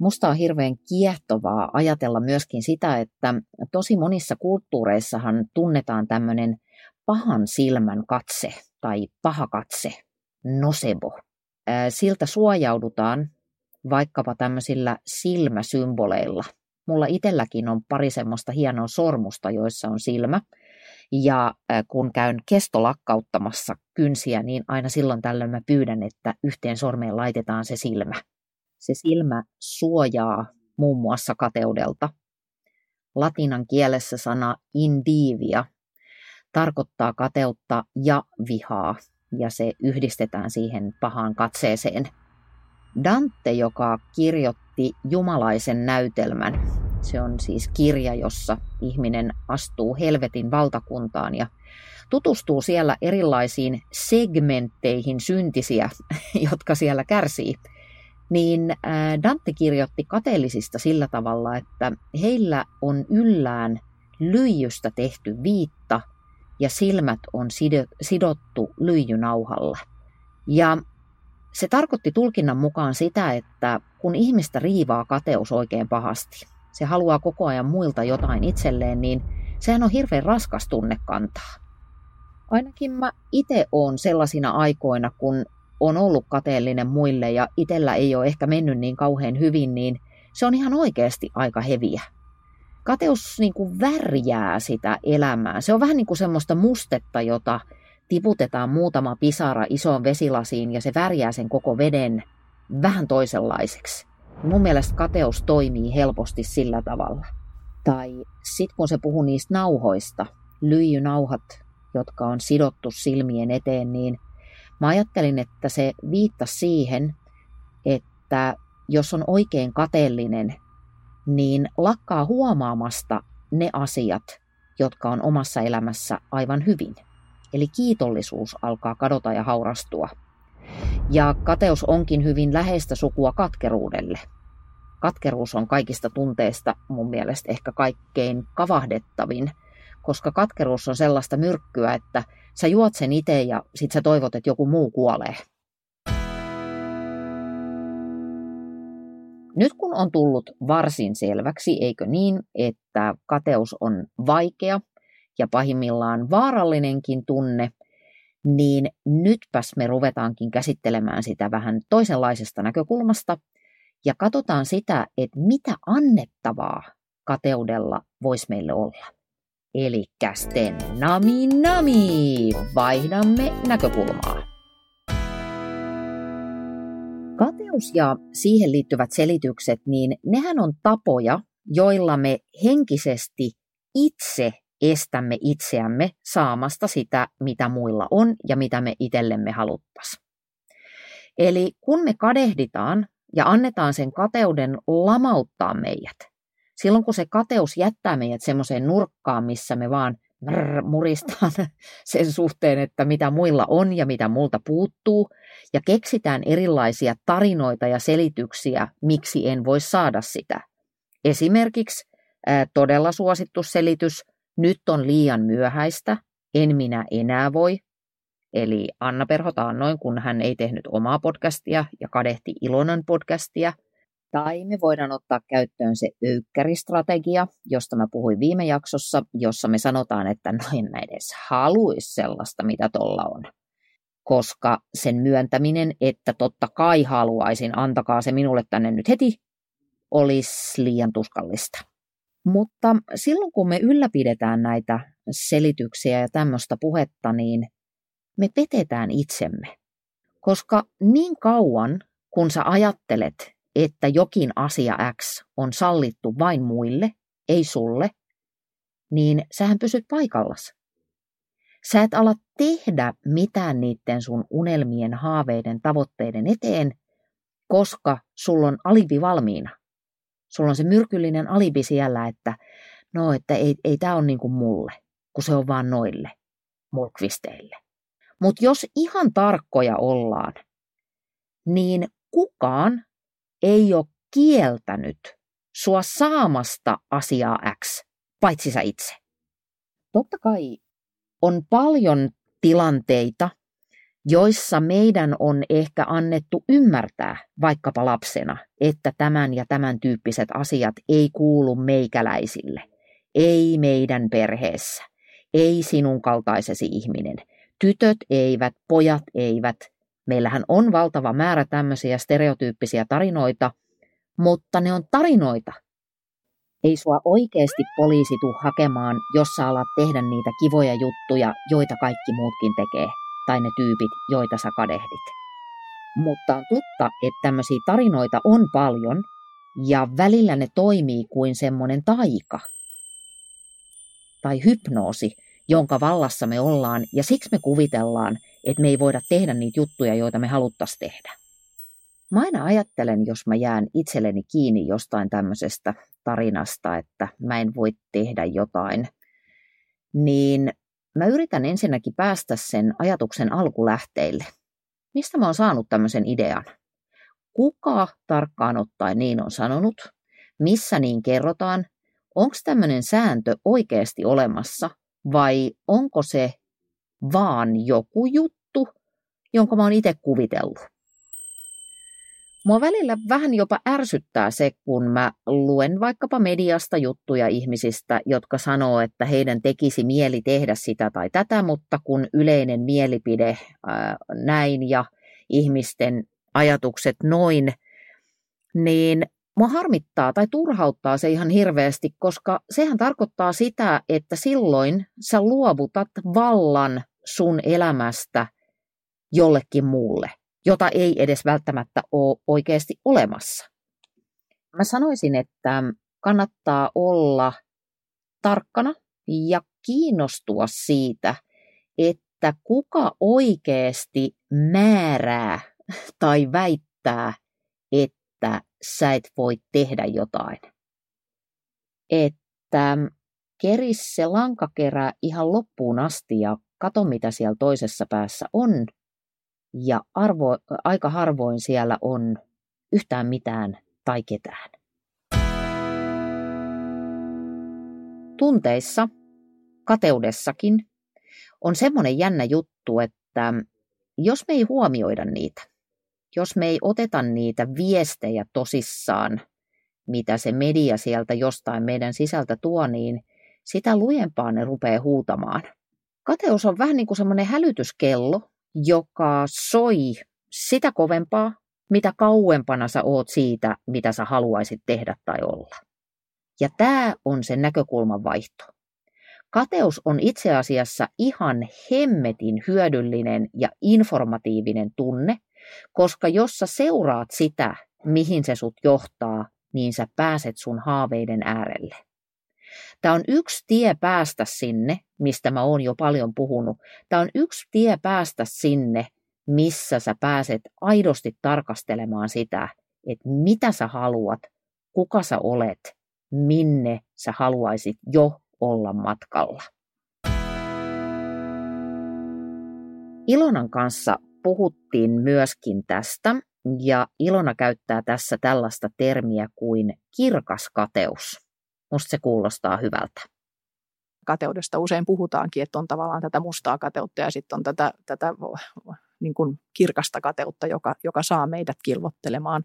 Musta on hirveän kiehtovaa ajatella myöskin sitä, että tosi monissa kulttuureissahan tunnetaan tämmöinen pahan silmän katse tai paha katse, nosebo. Siltä suojaudutaan vaikkapa tämmöisillä silmäsymboleilla. Mulla itselläkin on pari semmoista hienoa sormusta, joissa on silmä. Ja kun käyn kestolakkauttamassa kynsiä, niin aina silloin tällöin mä pyydän, että yhteen sormeen laitetaan se silmä. Se silmä suojaa muun muassa kateudelta. Latinan kielessä sana indivia tarkoittaa kateutta ja vihaa, ja se yhdistetään siihen pahaan katseeseen. Dante, joka kirjoitti jumalaisen näytelmän, se on siis kirja, jossa ihminen astuu helvetin valtakuntaan ja tutustuu siellä erilaisiin segmentteihin syntisiä, jotka siellä kärsii – niin Dante kirjoitti kateellisista sillä tavalla, että heillä on yllään lyijystä tehty viitta ja silmät on sidottu lyijynauhalla. Ja se tarkoitti tulkinnan mukaan sitä, että kun ihmistä riivaa kateus oikein pahasti, se haluaa koko ajan muilta jotain itselleen, niin sehän on hirveän raskas tunne kantaa. Ainakin mä itse olen sellaisina aikoina, kun on ollut kateellinen muille ja itsellä ei ole ehkä mennyt niin kauhean hyvin, niin se on ihan oikeasti aika heviä. Kateus niin kuin värjää sitä elämää. Se on vähän niin kuin semmoista mustetta, jota tiputetaan muutama pisara isoon vesilasiin ja se värjää sen koko veden vähän toisenlaiseksi. Mun mielestä kateus toimii helposti sillä tavalla. Tai sitten kun se puhuu niistä nauhoista, lyijynauhat, jotka on sidottu silmien eteen, niin Mä ajattelin, että se viittasi siihen, että jos on oikein kateellinen, niin lakkaa huomaamasta ne asiat, jotka on omassa elämässä aivan hyvin. Eli kiitollisuus alkaa kadota ja haurastua. Ja kateus onkin hyvin läheistä sukua katkeruudelle. Katkeruus on kaikista tunteista mun mielestä ehkä kaikkein kavahdettavin, koska katkeruus on sellaista myrkkyä, että sä juot sen itse ja sit sä toivot, että joku muu kuolee. Nyt kun on tullut varsin selväksi, eikö niin, että kateus on vaikea ja pahimmillaan vaarallinenkin tunne, niin nytpäs me ruvetaankin käsittelemään sitä vähän toisenlaisesta näkökulmasta ja katsotaan sitä, että mitä annettavaa kateudella voisi meille olla. Eli sitten nami nami, vaihdamme näkökulmaa. Kateus ja siihen liittyvät selitykset, niin nehän on tapoja, joilla me henkisesti itse estämme itseämme saamasta sitä, mitä muilla on ja mitä me itsellemme haluttaisiin. Eli kun me kadehditaan ja annetaan sen kateuden lamauttaa meidät, silloin kun se kateus jättää meidät semmoiseen nurkkaan, missä me vaan muristaan sen suhteen, että mitä muilla on ja mitä multa puuttuu, ja keksitään erilaisia tarinoita ja selityksiä, miksi en voi saada sitä. Esimerkiksi ää, todella suosittu selitys, nyt on liian myöhäistä, en minä enää voi. Eli Anna Perho taannoin, kun hän ei tehnyt omaa podcastia ja kadehti Ilonan podcastia – Tai me voidaan ottaa käyttöön se öykkäristrategia, josta mä puhuin viime jaksossa, jossa me sanotaan, että no en mä edes haluaisi sellaista, mitä tuolla on. Koska sen myöntäminen, että totta kai haluaisin, antakaa se minulle tänne nyt heti, olisi liian tuskallista. Mutta silloin kun me ylläpidetään näitä selityksiä ja tämmöistä puhetta, niin me petetään itsemme. Koska niin kauan, kun sä ajattelet, että jokin asia X on sallittu vain muille, ei sulle, niin sähän pysyt paikallas. Sä et ala tehdä mitään niiden sun unelmien, haaveiden, tavoitteiden eteen, koska sulla on alibi valmiina. Sulla on se myrkyllinen alibi siellä, että no, että ei, ei tämä ole niin kuin mulle, kun se on vaan noille mulkvisteille. Mutta jos ihan tarkkoja ollaan, niin kukaan ei ole kieltänyt sua saamasta asiaa X, paitsi sä itse. Totta kai on paljon tilanteita, joissa meidän on ehkä annettu ymmärtää vaikkapa lapsena, että tämän ja tämän tyyppiset asiat ei kuulu meikäläisille, ei meidän perheessä, ei sinun kaltaisesi ihminen. Tytöt eivät, pojat eivät. Meillähän on valtava määrä tämmöisiä stereotyyppisiä tarinoita, mutta ne on tarinoita. Ei sua oikeasti poliisi tuu hakemaan, jos sä alat tehdä niitä kivoja juttuja, joita kaikki muutkin tekee tai ne tyypit, joita sä kadehdit. Mutta on totta, että tämmöisiä tarinoita on paljon ja välillä ne toimii kuin semmoinen taika tai hypnoosi, jonka vallassa me ollaan ja siksi me kuvitellaan, että me ei voida tehdä niitä juttuja, joita me haluttaisiin tehdä. Mä aina ajattelen, jos mä jään itselleni kiinni jostain tämmöisestä tarinasta, että mä en voi tehdä jotain, niin Mä yritän ensinnäkin päästä sen ajatuksen alkulähteille. Mistä mä oon saanut tämmöisen idean? Kuka tarkkaan ottaen niin on sanonut? Missä niin kerrotaan? Onko tämmöinen sääntö oikeasti olemassa vai onko se vaan joku juttu, jonka mä oon itse kuvitellut? Mua välillä vähän jopa ärsyttää se, kun mä luen vaikkapa mediasta juttuja ihmisistä, jotka sanoo, että heidän tekisi mieli tehdä sitä tai tätä, mutta kun yleinen mielipide ää, näin ja ihmisten ajatukset noin, niin mua harmittaa tai turhauttaa se ihan hirveästi, koska sehän tarkoittaa sitä, että silloin sä luovutat vallan sun elämästä jollekin muulle jota ei edes välttämättä ole oikeasti olemassa. Mä sanoisin, että kannattaa olla tarkkana ja kiinnostua siitä, että kuka oikeasti määrää tai väittää, että sä et voi tehdä jotain. Että keris se lankakerä ihan loppuun asti ja kato mitä siellä toisessa päässä on ja arvo, aika harvoin siellä on yhtään mitään tai ketään. Tunteissa, kateudessakin, on semmoinen jännä juttu, että jos me ei huomioida niitä, jos me ei oteta niitä viestejä tosissaan, mitä se media sieltä jostain meidän sisältä tuo, niin sitä lujempaa ne rupeaa huutamaan. Kateus on vähän niin kuin semmoinen hälytyskello, joka soi sitä kovempaa, mitä kauempana sä oot siitä, mitä sä haluaisit tehdä tai olla. Ja tämä on se näkökulman vaihto. Kateus on itse asiassa ihan hemmetin hyödyllinen ja informatiivinen tunne, koska jos sä seuraat sitä, mihin se sut johtaa, niin sä pääset sun haaveiden äärelle. Tämä on yksi tie päästä sinne, mistä mä oon jo paljon puhunut. Tämä on yksi tie päästä sinne, missä sä pääset aidosti tarkastelemaan sitä, että mitä sä haluat, kuka sä olet, minne sä haluaisit jo olla matkalla. Ilonan kanssa puhuttiin myöskin tästä, ja Ilona käyttää tässä tällaista termiä kuin kirkas kateus. Musta se kuulostaa hyvältä. Kateudesta usein puhutaankin, että on tavallaan tätä mustaa kateutta ja sitten on tätä, tätä niin kuin kirkasta kateutta, joka, joka saa meidät kilvottelemaan.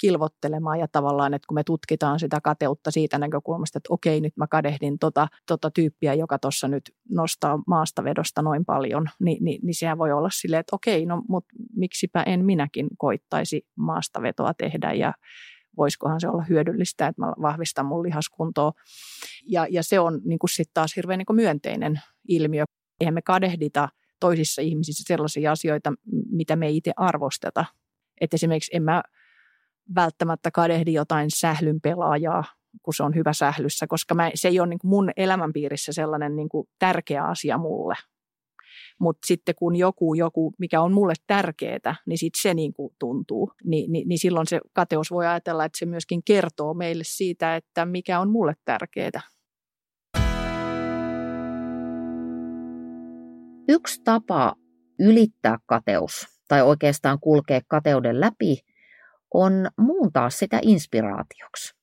Kilvottelemaan ja tavallaan, että kun me tutkitaan sitä kateutta siitä näkökulmasta, että okei, nyt mä kadehdin tota, tota tyyppiä, joka tuossa nyt nostaa maastavedosta noin paljon, niin, niin, niin sehän voi olla silleen, että okei, no mutta miksipä en minäkin koittaisi maastavetoa tehdä ja voisikohan se olla hyödyllistä, että mä vahvistan mun lihaskuntoa. Ja, ja se on niin sitten taas hirveän niin myönteinen ilmiö. Eihän me kadehdita toisissa ihmisissä sellaisia asioita, mitä me ei itse arvosteta. Että esimerkiksi en mä välttämättä kadehdi jotain sählyn pelaajaa, kun se on hyvä sählyssä, koska mä, se ei ole niin kuin mun elämänpiirissä sellainen niin kuin tärkeä asia mulle. Mutta sitten kun joku, joku, mikä on mulle tärkeää, niin sitten se niin kuin tuntuu. Ni, niin, niin silloin se kateus voi ajatella, että se myöskin kertoo meille siitä, että mikä on mulle tärkeää. Yksi tapa ylittää kateus tai oikeastaan kulkea kateuden läpi on muuntaa sitä inspiraatioksi.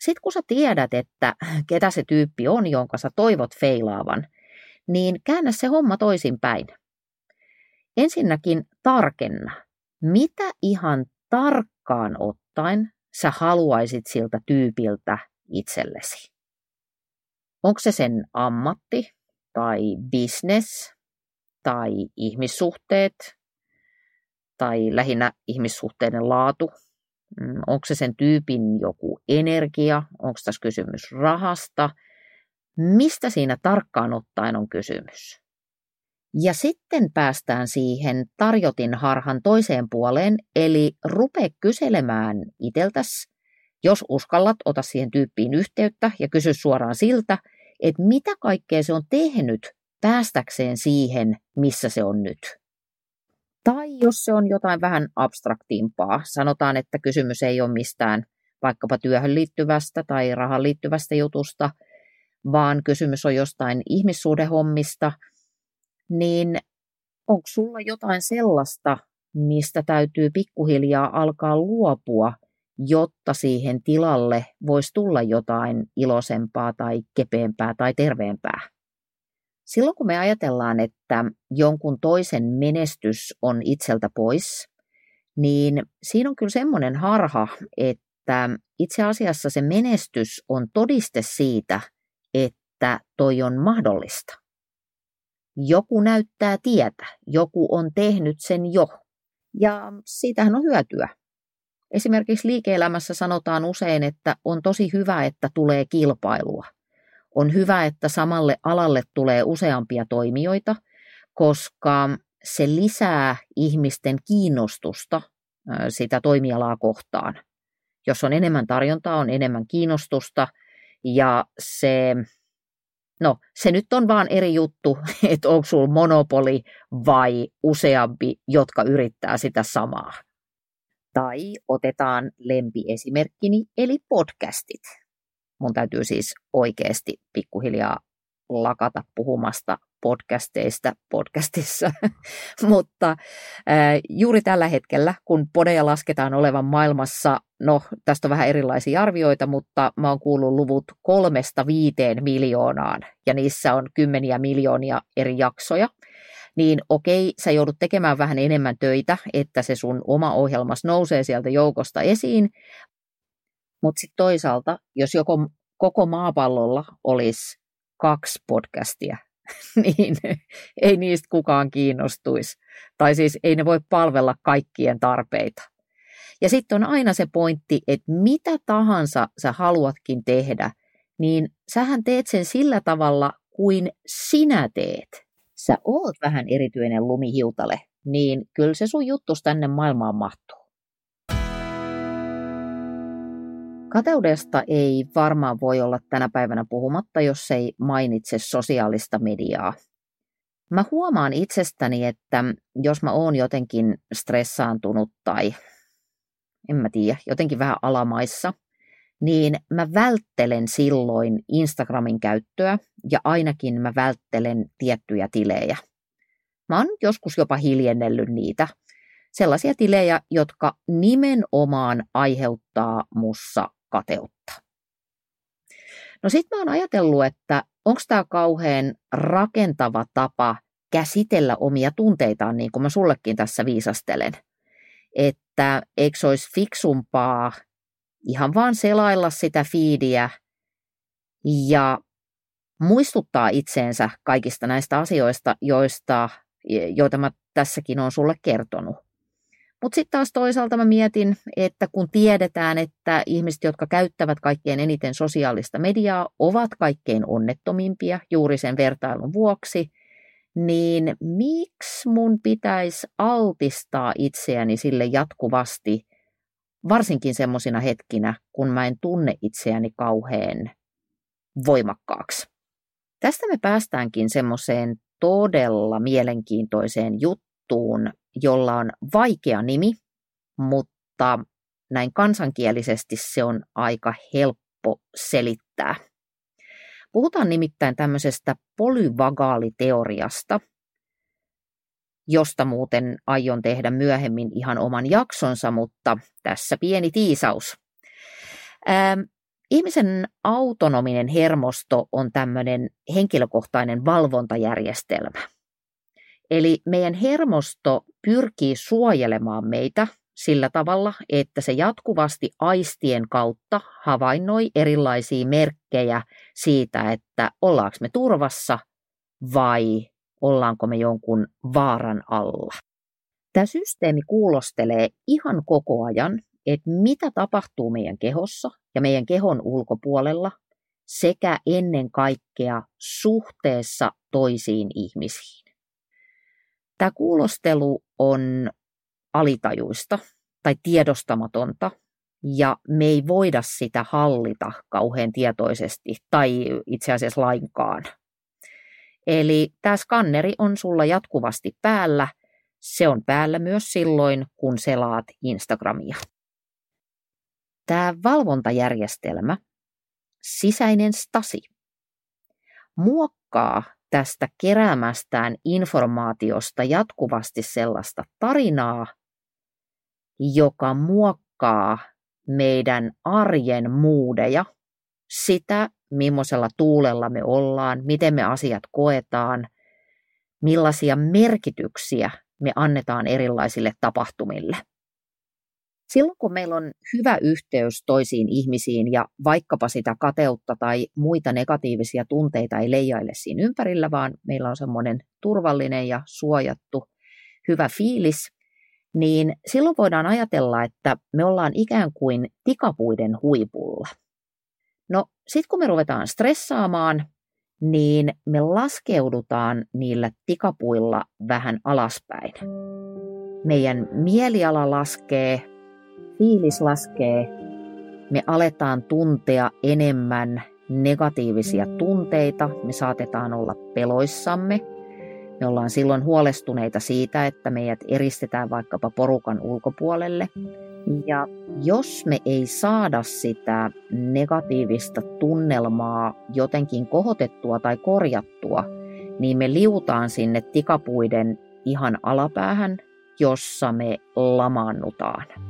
Sitten kun sä tiedät, että ketä se tyyppi on, jonka sä toivot feilaavan, niin käännä se homma toisinpäin. Ensinnäkin tarkenna, mitä ihan tarkkaan ottaen sä haluaisit siltä tyypiltä itsellesi. Onko se sen ammatti tai business tai ihmissuhteet tai lähinnä ihmissuhteiden laatu? Mm, onko se sen tyypin joku energia? Onko tässä kysymys rahasta? Mistä siinä tarkkaan ottaen on kysymys? Ja sitten päästään siihen tarjotin harhan toiseen puoleen, eli rupe kyselemään iteltäs, jos uskallat, ota siihen tyyppiin yhteyttä ja kysy suoraan siltä, että mitä kaikkea se on tehnyt päästäkseen siihen, missä se on nyt. Tai jos se on jotain vähän abstraktimpaa, sanotaan, että kysymys ei ole mistään vaikkapa työhön liittyvästä tai rahan liittyvästä jutusta, vaan kysymys on jostain ihmissuudehommista, niin onko sulla jotain sellaista, mistä täytyy pikkuhiljaa alkaa luopua, jotta siihen tilalle voisi tulla jotain iloisempaa tai kepeämpää tai terveempää? Silloin kun me ajatellaan, että jonkun toisen menestys on itseltä pois, niin siinä on kyllä semmoinen harha, että itse asiassa se menestys on todiste siitä, että toi on mahdollista. Joku näyttää tietä, joku on tehnyt sen jo. Ja siitähän on hyötyä. Esimerkiksi liike-elämässä sanotaan usein, että on tosi hyvä, että tulee kilpailua – on hyvä, että samalle alalle tulee useampia toimijoita, koska se lisää ihmisten kiinnostusta sitä toimialaa kohtaan. Jos on enemmän tarjontaa, on enemmän kiinnostusta ja se, no, se nyt on vaan eri juttu, että onko sulla monopoli vai useampi, jotka yrittää sitä samaa. Tai otetaan lempiesimerkkini, eli podcastit mun täytyy siis oikeasti pikkuhiljaa lakata puhumasta podcasteista podcastissa. Mutta juuri tällä hetkellä, kun podeja lasketaan olevan maailmassa, no tästä on vähän erilaisia arvioita, mutta mä oon kuullut luvut kolmesta viiteen miljoonaan ja niissä on kymmeniä miljoonia eri jaksoja. Niin okei, sä joudut tekemään vähän enemmän töitä, että se sun oma ohjelmas nousee sieltä joukosta esiin, mutta sitten toisaalta, jos joko koko maapallolla olisi kaksi podcastia, niin ei niistä kukaan kiinnostuisi. Tai siis ei ne voi palvella kaikkien tarpeita. Ja sitten on aina se pointti, että mitä tahansa sä haluatkin tehdä, niin sähän teet sen sillä tavalla, kuin sinä teet. Sä oot vähän erityinen lumihiutale, niin kyllä se sun juttus tänne maailmaan mahtuu. Kateudesta ei varmaan voi olla tänä päivänä puhumatta, jos ei mainitse sosiaalista mediaa. Mä huomaan itsestäni, että jos mä oon jotenkin stressaantunut tai en mä tiedä, jotenkin vähän alamaissa, niin mä välttelen silloin Instagramin käyttöä ja ainakin mä välttelen tiettyjä tilejä. Mä oon joskus jopa hiljennellyt niitä. Sellaisia tilejä, jotka nimenomaan aiheuttaa mussa kateutta. No sitten mä oon ajatellut, että onko tämä kauhean rakentava tapa käsitellä omia tunteitaan, niin kuin mä sullekin tässä viisastelen. Että eikö olisi fiksumpaa ihan vaan selailla sitä fiidiä ja muistuttaa itseensä kaikista näistä asioista, joista, joita mä tässäkin on sulle kertonut. Mutta sitten taas toisaalta mä mietin, että kun tiedetään, että ihmiset, jotka käyttävät kaikkein eniten sosiaalista mediaa, ovat kaikkein onnettomimpia juuri sen vertailun vuoksi, niin miksi mun pitäisi altistaa itseäni sille jatkuvasti, varsinkin semmoisina hetkinä, kun mä en tunne itseäni kauhean voimakkaaksi. Tästä me päästäänkin semmoiseen todella mielenkiintoiseen juttuun, jolla on vaikea nimi, mutta näin kansankielisesti se on aika helppo selittää. Puhutaan nimittäin tämmöisestä polyvagaaliteoriasta, josta muuten aion tehdä myöhemmin ihan oman jaksonsa, mutta tässä pieni tiisaus. Ää, ihmisen autonominen hermosto on tämmöinen henkilökohtainen valvontajärjestelmä. Eli meidän hermosto pyrkii suojelemaan meitä sillä tavalla, että se jatkuvasti aistien kautta havainnoi erilaisia merkkejä siitä, että ollaanko me turvassa vai ollaanko me jonkun vaaran alla. Tämä systeemi kuulostelee ihan koko ajan, että mitä tapahtuu meidän kehossa ja meidän kehon ulkopuolella sekä ennen kaikkea suhteessa toisiin ihmisiin. Tämä kuulostelu on alitajuista tai tiedostamatonta, ja me ei voida sitä hallita kauhean tietoisesti tai itse asiassa lainkaan. Eli tämä skanneri on sulla jatkuvasti päällä. Se on päällä myös silloin, kun selaat Instagramia. Tämä valvontajärjestelmä, sisäinen stasi, muokkaa tästä keräämästään informaatiosta jatkuvasti sellaista tarinaa, joka muokkaa meidän arjen muudeja, sitä, millaisella tuulella me ollaan, miten me asiat koetaan, millaisia merkityksiä me annetaan erilaisille tapahtumille. Silloin kun meillä on hyvä yhteys toisiin ihmisiin ja vaikkapa sitä kateutta tai muita negatiivisia tunteita ei leijaile siinä ympärillä, vaan meillä on semmoinen turvallinen ja suojattu hyvä fiilis, niin silloin voidaan ajatella, että me ollaan ikään kuin tikapuiden huipulla. No sitten kun me ruvetaan stressaamaan, niin me laskeudutaan niillä tikapuilla vähän alaspäin. Meidän mieliala laskee, fiilis laskee, me aletaan tuntea enemmän negatiivisia tunteita, me saatetaan olla peloissamme, me ollaan silloin huolestuneita siitä, että meidät eristetään vaikkapa porukan ulkopuolelle. Ja jos me ei saada sitä negatiivista tunnelmaa jotenkin kohotettua tai korjattua, niin me liutaan sinne tikapuiden ihan alapäähän, jossa me lamaannutaan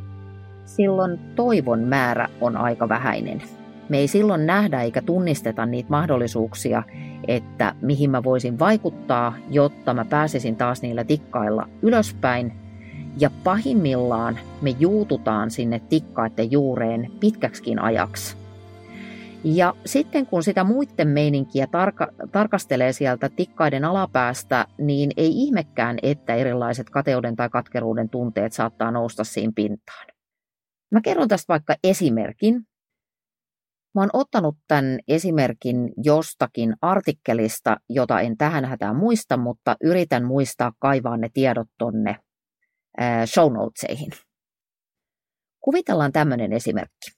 silloin toivon määrä on aika vähäinen. Me ei silloin nähdä eikä tunnisteta niitä mahdollisuuksia, että mihin mä voisin vaikuttaa, jotta mä pääsisin taas niillä tikkailla ylöspäin. Ja pahimmillaan me juututaan sinne tikkaiden juureen pitkäksikin ajaksi. Ja sitten kun sitä muiden meininkiä tarka- tarkastelee sieltä tikkaiden alapäästä, niin ei ihmekään, että erilaiset kateuden tai katkeruuden tunteet saattaa nousta siinä pintaan. Mä kerron tästä vaikka esimerkin. Mä oon ottanut tämän esimerkin jostakin artikkelista, jota en tähän hätään muista, mutta yritän muistaa kaivaa ne tiedot tonne show notesihin. Kuvitellaan tämmöinen esimerkki.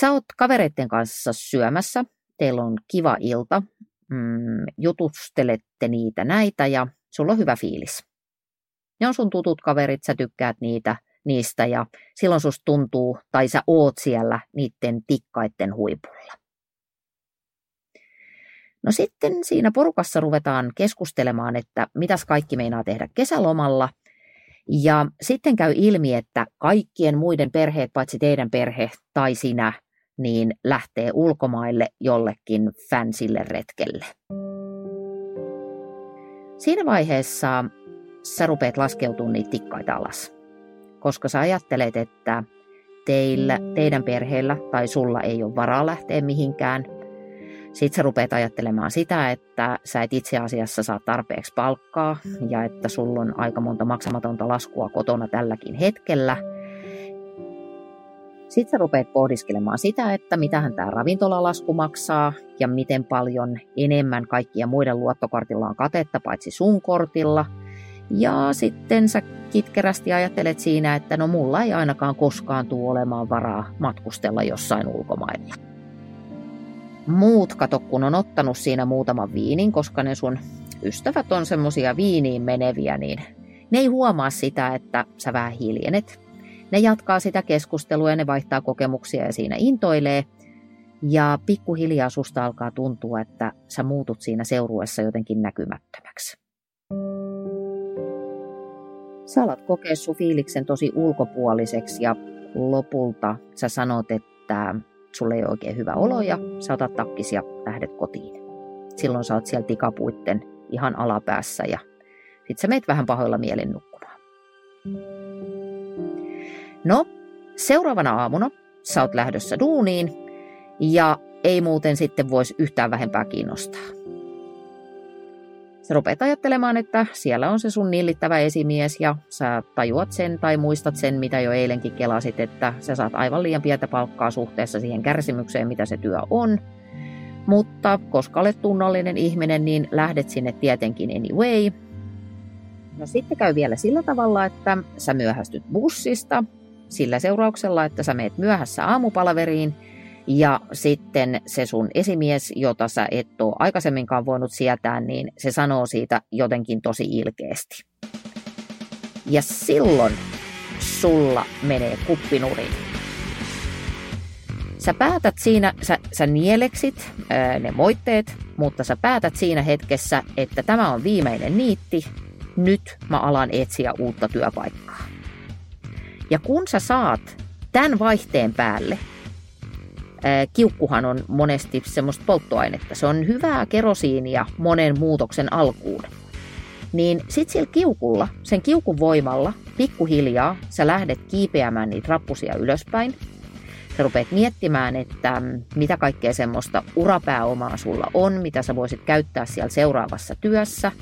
Sä oot kavereiden kanssa syömässä, teillä on kiva ilta, mm, jutustelette niitä näitä ja sulla on hyvä fiilis. Ne on sun tutut kaverit, sä tykkäät niitä, niistä ja silloin susta tuntuu, tai sä oot siellä niiden tikkaiden huipulla. No sitten siinä porukassa ruvetaan keskustelemaan, että mitäs kaikki meinaa tehdä kesälomalla. Ja sitten käy ilmi, että kaikkien muiden perheet, paitsi teidän perhe tai sinä, niin lähtee ulkomaille jollekin fansille retkelle. Siinä vaiheessa sä rupeat laskeutumaan niitä tikkaita alas koska sä ajattelet, että teillä, teidän perheellä tai sulla ei ole varaa lähteä mihinkään. Sitten sä rupeat ajattelemaan sitä, että sä et itse asiassa saa tarpeeksi palkkaa ja että sulla on aika monta maksamatonta laskua kotona tälläkin hetkellä. Sitten sä rupeat pohdiskelemaan sitä, että mitähän tämä ravintolalasku maksaa ja miten paljon enemmän kaikkia muiden luottokortilla on katetta paitsi sun kortilla. Ja sitten sä kitkerästi ajattelet siinä, että no mulla ei ainakaan koskaan tule olemaan varaa matkustella jossain ulkomailla. Muut, kato, kun on ottanut siinä muutaman viinin, koska ne sun ystävät on semmosia viiniin meneviä, niin ne ei huomaa sitä, että sä vähän hiljenet. Ne jatkaa sitä keskustelua ja ne vaihtaa kokemuksia ja siinä intoilee. Ja pikkuhiljaa susta alkaa tuntua, että sä muutut siinä seuruessa jotenkin näkymättömäksi. Sä alat kokea sun fiiliksen tosi ulkopuoliseksi ja lopulta sä sanot, että sulle ei ole oikein hyvä olo ja sä otat takkis ja lähdet kotiin. Silloin sä oot siellä tikapuitten ihan alapäässä ja sit sä meet vähän pahoilla mielin nukkumaan. No, seuraavana aamuna sä oot lähdössä duuniin ja ei muuten sitten voisi yhtään vähempää kiinnostaa. Sä rupeat ajattelemaan, että siellä on se sun nillittävä esimies ja sä tajuat sen tai muistat sen, mitä jo eilenkin kelasit, että sä saat aivan liian pientä palkkaa suhteessa siihen kärsimykseen, mitä se työ on. Mutta koska olet tunnollinen ihminen, niin lähdet sinne tietenkin anyway. No sitten käy vielä sillä tavalla, että sä myöhästyt bussista, sillä seurauksella, että sä meet myöhässä aamupalaveriin ja sitten se sun esimies, jota sä et ole aikaisemminkaan voinut sietää, niin se sanoo siitä jotenkin tosi ilkeästi. Ja silloin sulla menee kuppinurin. Sä päätät siinä, sä, sä nieleksit ää, ne moitteet, mutta sä päätät siinä hetkessä, että tämä on viimeinen niitti, nyt mä alan etsiä uutta työpaikkaa. Ja kun sä saat tämän vaihteen päälle, kiukkuhan on monesti semmoista polttoainetta. Se on hyvää kerosiinia monen muutoksen alkuun. Niin sit sillä kiukulla, sen kiukun voimalla, pikkuhiljaa sä lähdet kiipeämään niitä rappusia ylöspäin. Sä rupeat miettimään, että mitä kaikkea semmoista urapääomaa sulla on, mitä sä voisit käyttää siellä seuraavassa työssä –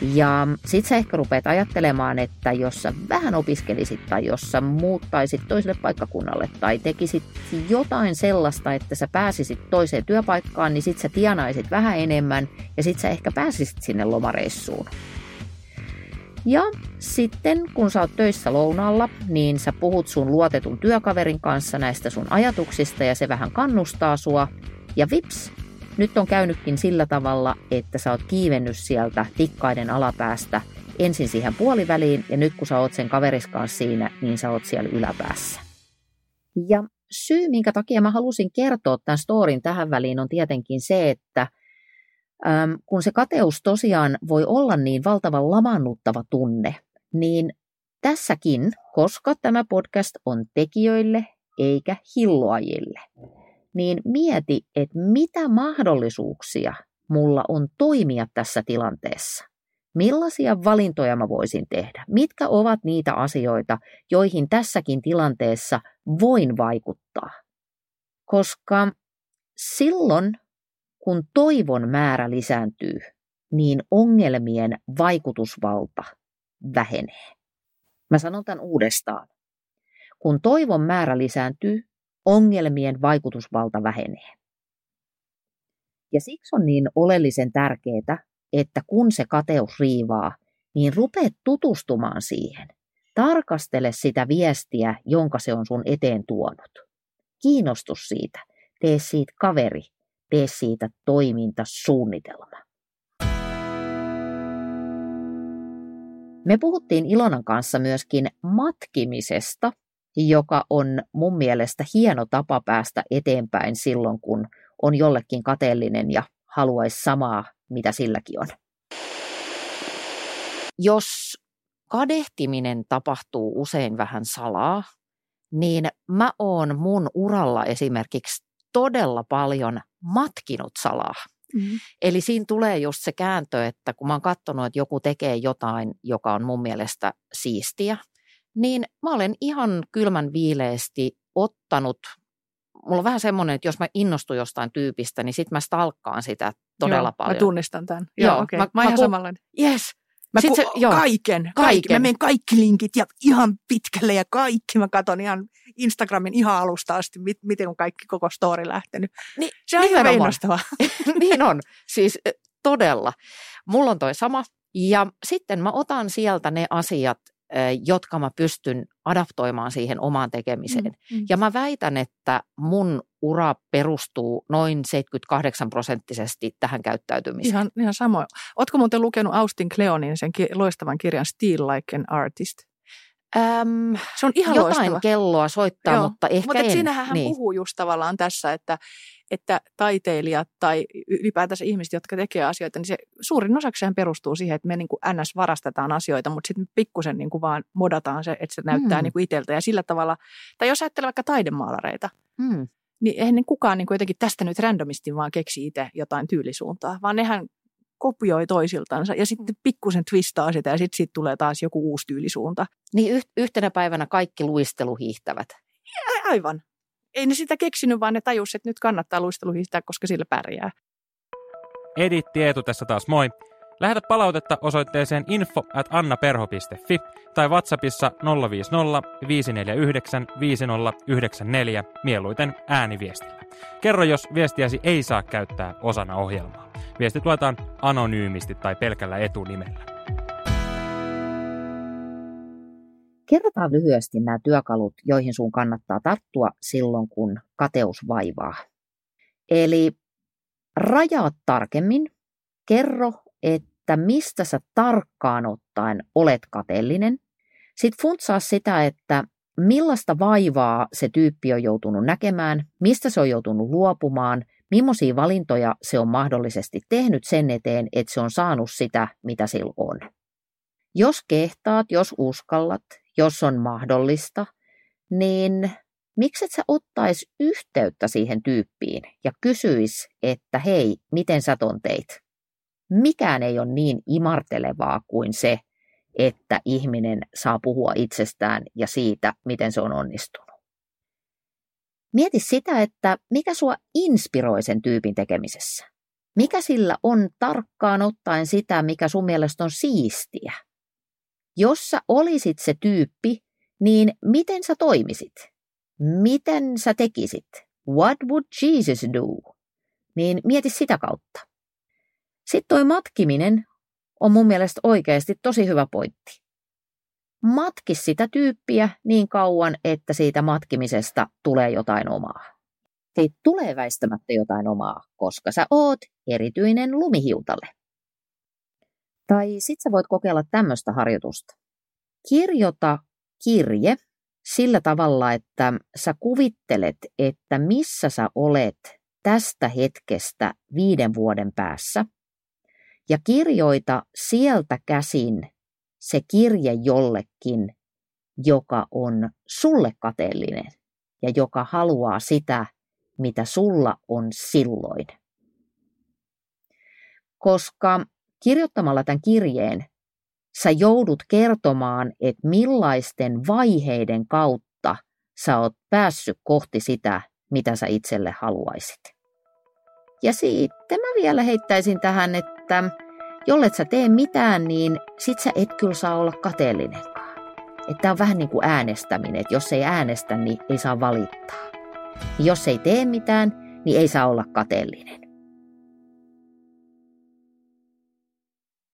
ja sit sä ehkä rupeat ajattelemaan, että jos sä vähän opiskelisit tai jos sä muuttaisit toiselle paikkakunnalle tai tekisit jotain sellaista, että sä pääsisit toiseen työpaikkaan, niin sit sä tienaisit vähän enemmän ja sit sä ehkä pääsisit sinne lomareissuun. Ja sitten kun sä oot töissä lounaalla, niin sä puhut sun luotetun työkaverin kanssa näistä sun ajatuksista ja se vähän kannustaa sua. Ja vips, nyt on käynytkin sillä tavalla, että sä oot kiivennyt sieltä tikkaiden alapäästä ensin siihen puoliväliin ja nyt kun sä oot sen kaveriskaan siinä, niin sä oot siellä yläpäässä. Ja syy, minkä takia mä halusin kertoa tämän storin tähän väliin on tietenkin se, että äm, kun se kateus tosiaan voi olla niin valtavan lamannuttava tunne, niin tässäkin, koska tämä podcast on tekijöille eikä hilloajille, niin mieti, että mitä mahdollisuuksia mulla on toimia tässä tilanteessa. Millaisia valintoja mä voisin tehdä? Mitkä ovat niitä asioita, joihin tässäkin tilanteessa voin vaikuttaa? Koska silloin, kun toivon määrä lisääntyy, niin ongelmien vaikutusvalta vähenee. Mä sanon tämän uudestaan. Kun toivon määrä lisääntyy, ongelmien vaikutusvalta vähenee. Ja siksi on niin oleellisen tärkeää, että kun se kateus riivaa, niin rupeat tutustumaan siihen. Tarkastele sitä viestiä, jonka se on sun eteen tuonut. Kiinnostus siitä. Tee siitä kaveri. Tee siitä toimintasuunnitelma. Me puhuttiin Ilonan kanssa myöskin matkimisesta joka on mun mielestä hieno tapa päästä eteenpäin silloin, kun on jollekin kateellinen ja haluaisi samaa, mitä silläkin on. Jos kadehtiminen tapahtuu usein vähän salaa, niin mä oon mun uralla esimerkiksi todella paljon matkinut salaa. Mm-hmm. Eli siinä tulee just se kääntö, että kun mä oon katsonut, että joku tekee jotain, joka on mun mielestä siistiä, niin mä olen ihan kylmän viileesti ottanut, mulla on vähän semmoinen, että jos mä innostun jostain tyypistä, niin sit mä stalkkaan sitä todella joo, paljon. Mä tunnistan tämän. Joo, Joo, Okay. Mä, mä, mä ihan ku- samanlainen. Yes. Mä ku- se- joo. kaiken, kaiken. Kaiken. Mä menen kaikki linkit ja ihan pitkälle ja kaikki. Mä katson ihan Instagramin ihan alusta asti, mit, miten on kaikki koko story lähtenyt. Niin, Se on ihan innostavaa. niin on, siis todella. Mulla on toi sama. Ja sitten mä otan sieltä ne asiat, jotka mä pystyn adaptoimaan siihen omaan tekemiseen. Mm, mm. Ja mä väitän, että mun ura perustuu noin 78 prosenttisesti tähän käyttäytymiseen. Ihan, ihan samoin. Ootko muuten lukenut Austin Kleonin sen ki- loistavan kirjan Still Like an Artist? Äm, Se on ihan jotain loistava. kelloa soittaa, Joo, mutta ehkä Mutta en. siinähän hän niin. puhuu just tavallaan tässä, että, että taiteilijat tai ylipäätänsä ihmiset, jotka tekee asioita, niin se suurin osakseen perustuu siihen, että me niin kuin NS varastetaan asioita, mutta sitten pikkusen niin kuin vaan modataan se, että se näyttää Mm. niin kuin itseltä. Ja sillä tavalla, tai jos ajattelee vaikka taidemaalareita, Mm. niin eihän kukaan niin kuin jotenkin tästä nyt randomisti vaan keksi itse jotain tyylisuuntaa, vaan nehän kopioi toisiltansa ja sitten pikkusen twistaa sitä ja sitten siitä tulee taas joku uusi tyylisuunta. Niin yh- yhtenä päivänä kaikki luisteluhiihtävät. A- Aivan. Ei ne sitä keksinyt, vaan ne tajus, että nyt kannattaa luisteluhiihtää, koska sillä pärjää. Editti Eetu tässä taas moi. Lähetä palautetta osoitteeseen info at annaperho.fi tai WhatsAppissa 050 549 5094 mieluiten ääniviestillä. Kerro, jos viestiäsi ei saa käyttää osana ohjelmaa. Viestit luetaan anonyymisti tai pelkällä etunimellä. Kerrotaan lyhyesti nämä työkalut, joihin sun kannattaa tarttua silloin, kun kateus vaivaa. Eli rajaat tarkemmin, kerro, että mistä sä tarkkaan ottaen olet kateellinen. Sitten funtsaa sitä, että millaista vaivaa se tyyppi on joutunut näkemään, mistä se on joutunut luopumaan, millaisia valintoja se on mahdollisesti tehnyt sen eteen, että se on saanut sitä, mitä sillä on. Jos kehtaat, jos uskallat, jos on mahdollista, niin miksi et sä ottais yhteyttä siihen tyyppiin ja kysyis, että hei, miten sä ton teit? Mikään ei ole niin imartelevaa kuin se, että ihminen saa puhua itsestään ja siitä, miten se on onnistunut. Mieti sitä, että mikä sua inspiroi sen tyypin tekemisessä. Mikä sillä on tarkkaan ottaen sitä, mikä sun mielestä on siistiä? Jos sä olisit se tyyppi, niin miten sä toimisit? Miten sä tekisit? What would Jesus do? Niin mieti sitä kautta. Sitten toi matkiminen on mun mielestä oikeasti tosi hyvä pointti. Matki sitä tyyppiä niin kauan, että siitä matkimisesta tulee jotain omaa. Siitä tulee väistämättä jotain omaa, koska sä oot erityinen lumihiutalle. Tai sit sä voit kokeilla tämmöistä harjoitusta. Kirjoita kirje sillä tavalla, että sä kuvittelet, että missä sä olet tästä hetkestä viiden vuoden päässä – ja kirjoita sieltä käsin se kirje jollekin, joka on sulle kateellinen ja joka haluaa sitä, mitä sulla on silloin. Koska kirjoittamalla tämän kirjeen sä joudut kertomaan, että millaisten vaiheiden kautta sä oot päässyt kohti sitä, mitä sä itselle haluaisit. Ja sitten mä vielä heittäisin tähän, että jollet sä tee mitään, niin sit sä et kyllä saa olla kateellinenkaan. Että on vähän niin kuin äänestäminen, että jos ei äänestä, niin ei saa valittaa. Jos ei tee mitään, niin ei saa olla kateellinen.